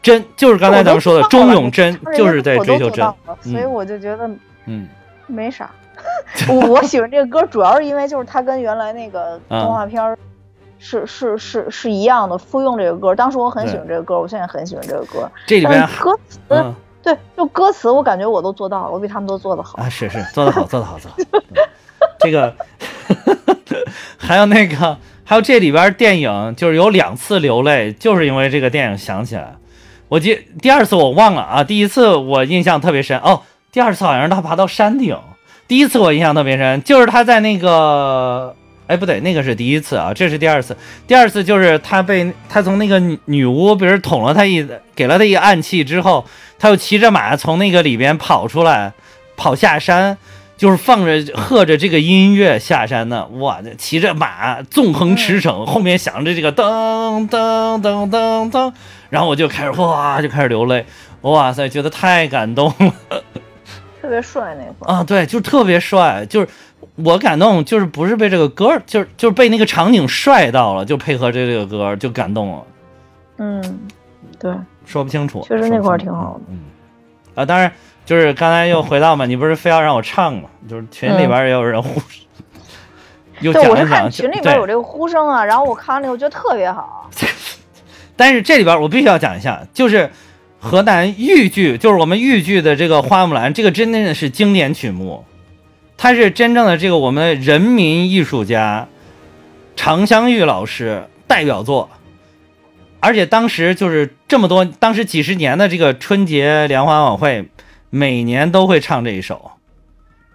真就是刚才咱们说的忠永真，就是在追求真。所以我就觉得，嗯，没啥。我我喜欢这个歌，主要是因为就是它跟原来那个动画片是是是是一样的，复用这个歌。当时我很喜欢这个歌，我现在很喜欢这个歌。这里边歌词。对，就歌词，我感觉我都做到了，我比他们都做得好啊！是是，做得好，做得好，做得好。这个还有那个，还有这里边电影，就是有两次流泪，就是因为这个电影想起来。我记第二次我忘了啊，第一次我印象特别深哦，第二次好像是他爬到山顶，第一次我印象特别深，就是他在那个。哎，不对，那个是第一次啊，这是第二次。第二次就是他被他从那个女巫，比如捅了他一，给了他一个暗器之后，他又骑着马从那个里边跑出来，跑下山，就是放着和着这个音乐下山呢。哇，骑着马纵横驰骋，后面响着这个噔噔噔噔噔，然后我就开始哇，就开始流泪。哇塞，觉得太感动了，特别帅那会儿啊，对，就特别帅，就是。我感动就是不是被这个歌，就是就是被那个场景帅到了，就配合这个歌就感动了。嗯，对，说不清楚。确实那块儿挺好的。嗯，啊，当然就是刚才又回到嘛，你不是非要让我唱嘛？就是群里边也有人呼，又讲一讲。群里边有这个呼声啊，然后我看完那个，我觉得特别好。但是这里边我必须要讲一下，就是河南豫剧，就是我们豫剧的这个花木兰，这个真的是经典曲目。它是真正的这个我们人民艺术家，常香玉老师代表作，而且当时就是这么多，当时几十年的这个春节联欢晚会，每年都会唱这一首。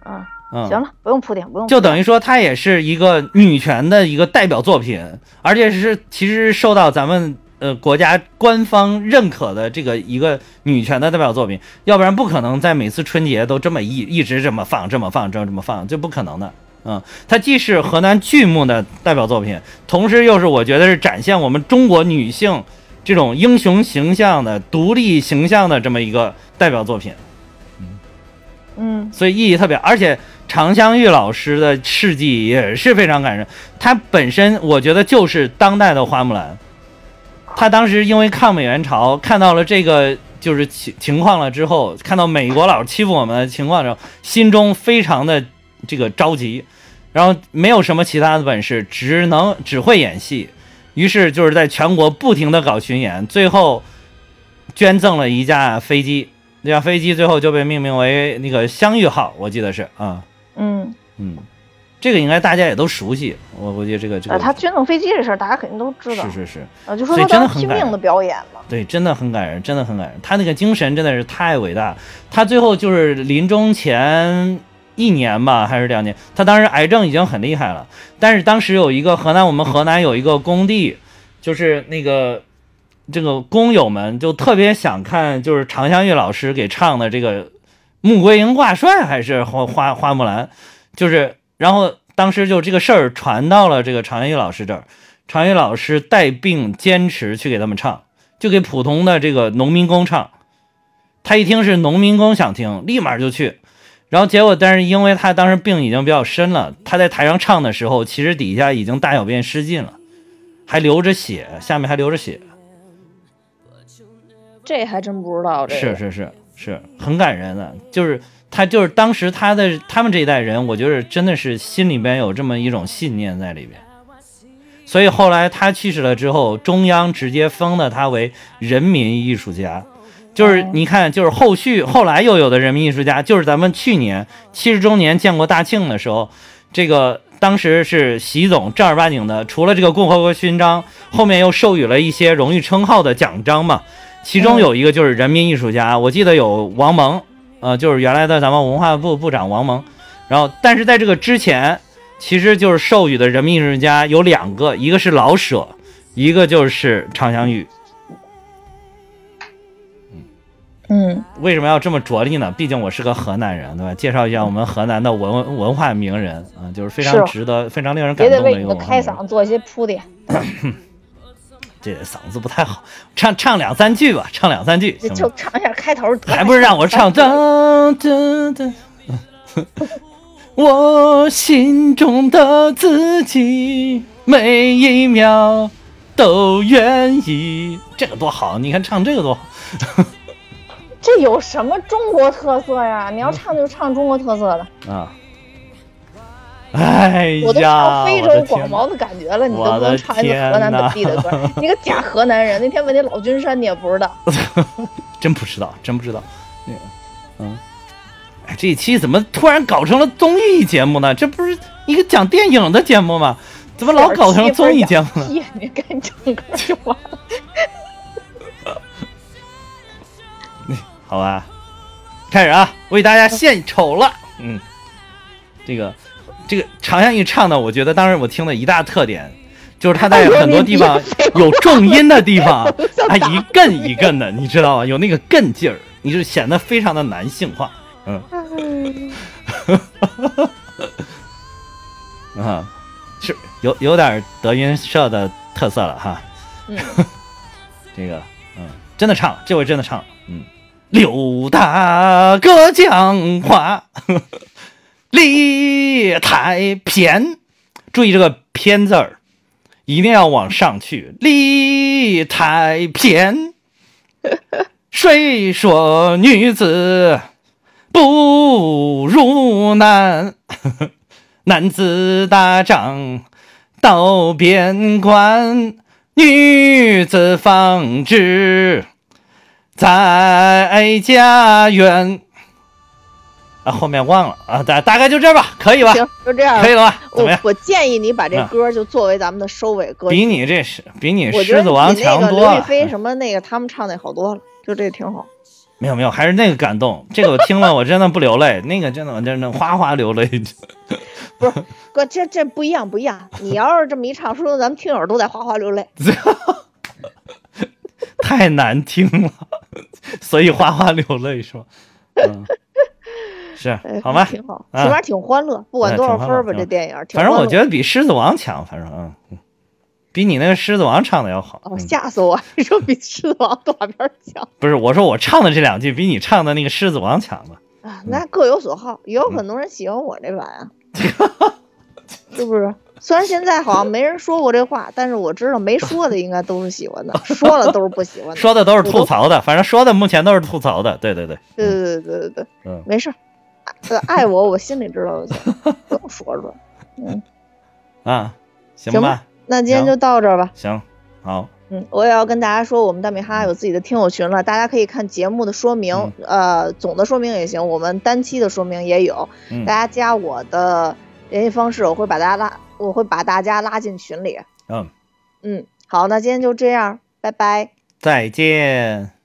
嗯嗯，行了，不用铺垫，不用。就等于说，它也是一个女权的一个代表作品，而且是其实受到咱们。呃，国家官方认可的这个一个女权的代表作品，要不然不可能在每次春节都这么一一直这么放，这么放，这么这么放，这不可能的。嗯，它既是河南剧目的代表作品，同时又是我觉得是展现我们中国女性这种英雄形象的独立形象的这么一个代表作品。嗯，所以意义特别，而且常香玉老师的事迹也是非常感人。她本身我觉得就是当代的花木兰。他当时因为抗美援朝，看到了这个就是情情况了之后，看到美国佬欺负我们的情况之后，心中非常的这个着急，然后没有什么其他的本事，只能只会演戏，于是就是在全国不停的搞巡演，最后捐赠了一架飞机，那架飞机最后就被命名为那个相遇号，我记得是啊，嗯嗯。这个应该大家也都熟悉，我估计这个这个。他捐赠飞机这事儿，大家肯定都知道。是是是。啊，就说他当拼命的表演嘛。对，真的很感人，真的很感人。他那个精神真的是太伟大。他最后就是临终前一年吧，还是两年？他当时癌症已经很厉害了，但是当时有一个河南，我们河南有一个工地，就是那个这个工友们就特别想看，就是常香玉老师给唱的这个《穆桂英挂帅》还是花花花木兰，就是然后当时就这个事儿传到了这个常香玉老师这儿，常香玉老师带病坚持去给他们唱，就给普通的这个农民工唱。他一听是农民工想听，立马就去。然后结果，但是因为他当时病已经比较深了，他在台上唱的时候，其实底下已经大小便失禁了，还流着血，下面还流着血。这还真不知道。这是是是是很感人的，就是他就是当时他的他们这一代人，我觉得真的是心里边有这么一种信念在里边。所以后来他去世了之后，中央直接封了他为人民艺术家。就是你看，就是后续后来又有的人民艺术家，就是咱们去年七十周年建国大庆的时候，这个当时是习总正儿八经的，除了这个共和国勋章，后面又授予了一些荣誉称号的奖章嘛。其中有一个就是人民艺术家，我记得有王蒙，呃，就是原来的咱们文化部部长王蒙。然后，但是在这个之前，其实就是授予的人民艺术家有两个，一个是老舍，一个就是常香玉。嗯，为什么要这么着力呢？毕竟我是个河南人，对吧？介绍一下我们河南的文文化名人啊，就是非常值得、非常令人感动的一个。也得为你的开嗓做一些铺垫。这嗓子不太好，唱唱两三句吧，唱两三句。就唱一下开头。还不是让我唱？噔噔噔。我心中的自己，每一秒都愿意。这个多好，你看唱这个多好。这有什么中国特色呀？你要唱就唱中国特色的啊！哎呀，我都唱非洲广袤的感觉了，你都不能唱一个河南本地的歌？你个假河南人！那天问你老君山，你也不知道？真不知道，真不知道。那个，嗯，哎，这一期怎么突然搞成了综艺节目呢？这不是一个讲电影的节目吗？怎么老搞成综艺节目呢？你赶紧唱歌就完了。好吧，开始啊，为大家献丑了。嗯，这个这个常香玉唱的，我觉得当时我听的一大特点，就是他在很多地方 有重音的地方，他一更一更的，你知道吗？有那个更劲儿，你就显得非常的男性化。嗯，啊，是有有点德云社的特色了哈。嗯，这个嗯，真的唱，这回真的唱，嗯。刘大哥讲话，理太偏，注意这个“偏”字儿，一定要往上去。理太偏，谁说女子不如男？男子打仗到边关，女子纺织。在家园啊，后面忘了啊，大大概就这吧，可以吧？行，就这样，可以了吧？怎么样？我建议你把这歌就作为咱们的收尾歌。比你这是比你狮子王强多了。刘亦菲什么那个他们唱的好多了，就这挺好。没有没有，还是那个感动。这个我听了，我真的不流泪。那个真的，我真的哗哗流泪。不是哥，这这不一样不一样。你要是这么一唱，说咱们听友都在哗哗流泪。太难听了，所以哗哗流泪是吧？嗯，是，好吧，挺好，起码挺欢乐，不管多少分吧，这电影。反正我觉得比《狮子王》强，反正嗯，比你那个《狮子王》唱的要好。哦，吓死我！你说比《狮子王》多少边强？不是，我说我唱的这两句比你唱的那个《狮子王》强吧？啊，那各有所好，也有很多人喜欢我这版啊，是不是？虽然现在好像没人说过这话，但是我知道没说的应该都是喜欢的，说了都是不喜欢的，说的都是吐槽的。反正说的目前都是吐槽的，对对对，对对对对对对，嗯，没事，爱我我心里知道就行，不用说出来。嗯，啊，行吧，那今天就到这儿吧。行，好，嗯，我也要跟大家说，我们大米哈有自己的听友群了，大家可以看节目的说明，呃，总的说明也行，我们单期的说明也有，大家加我的联系方式，我会把大家拉。我会把大家拉进群里。嗯嗯，好，那今天就这样，拜拜，再见。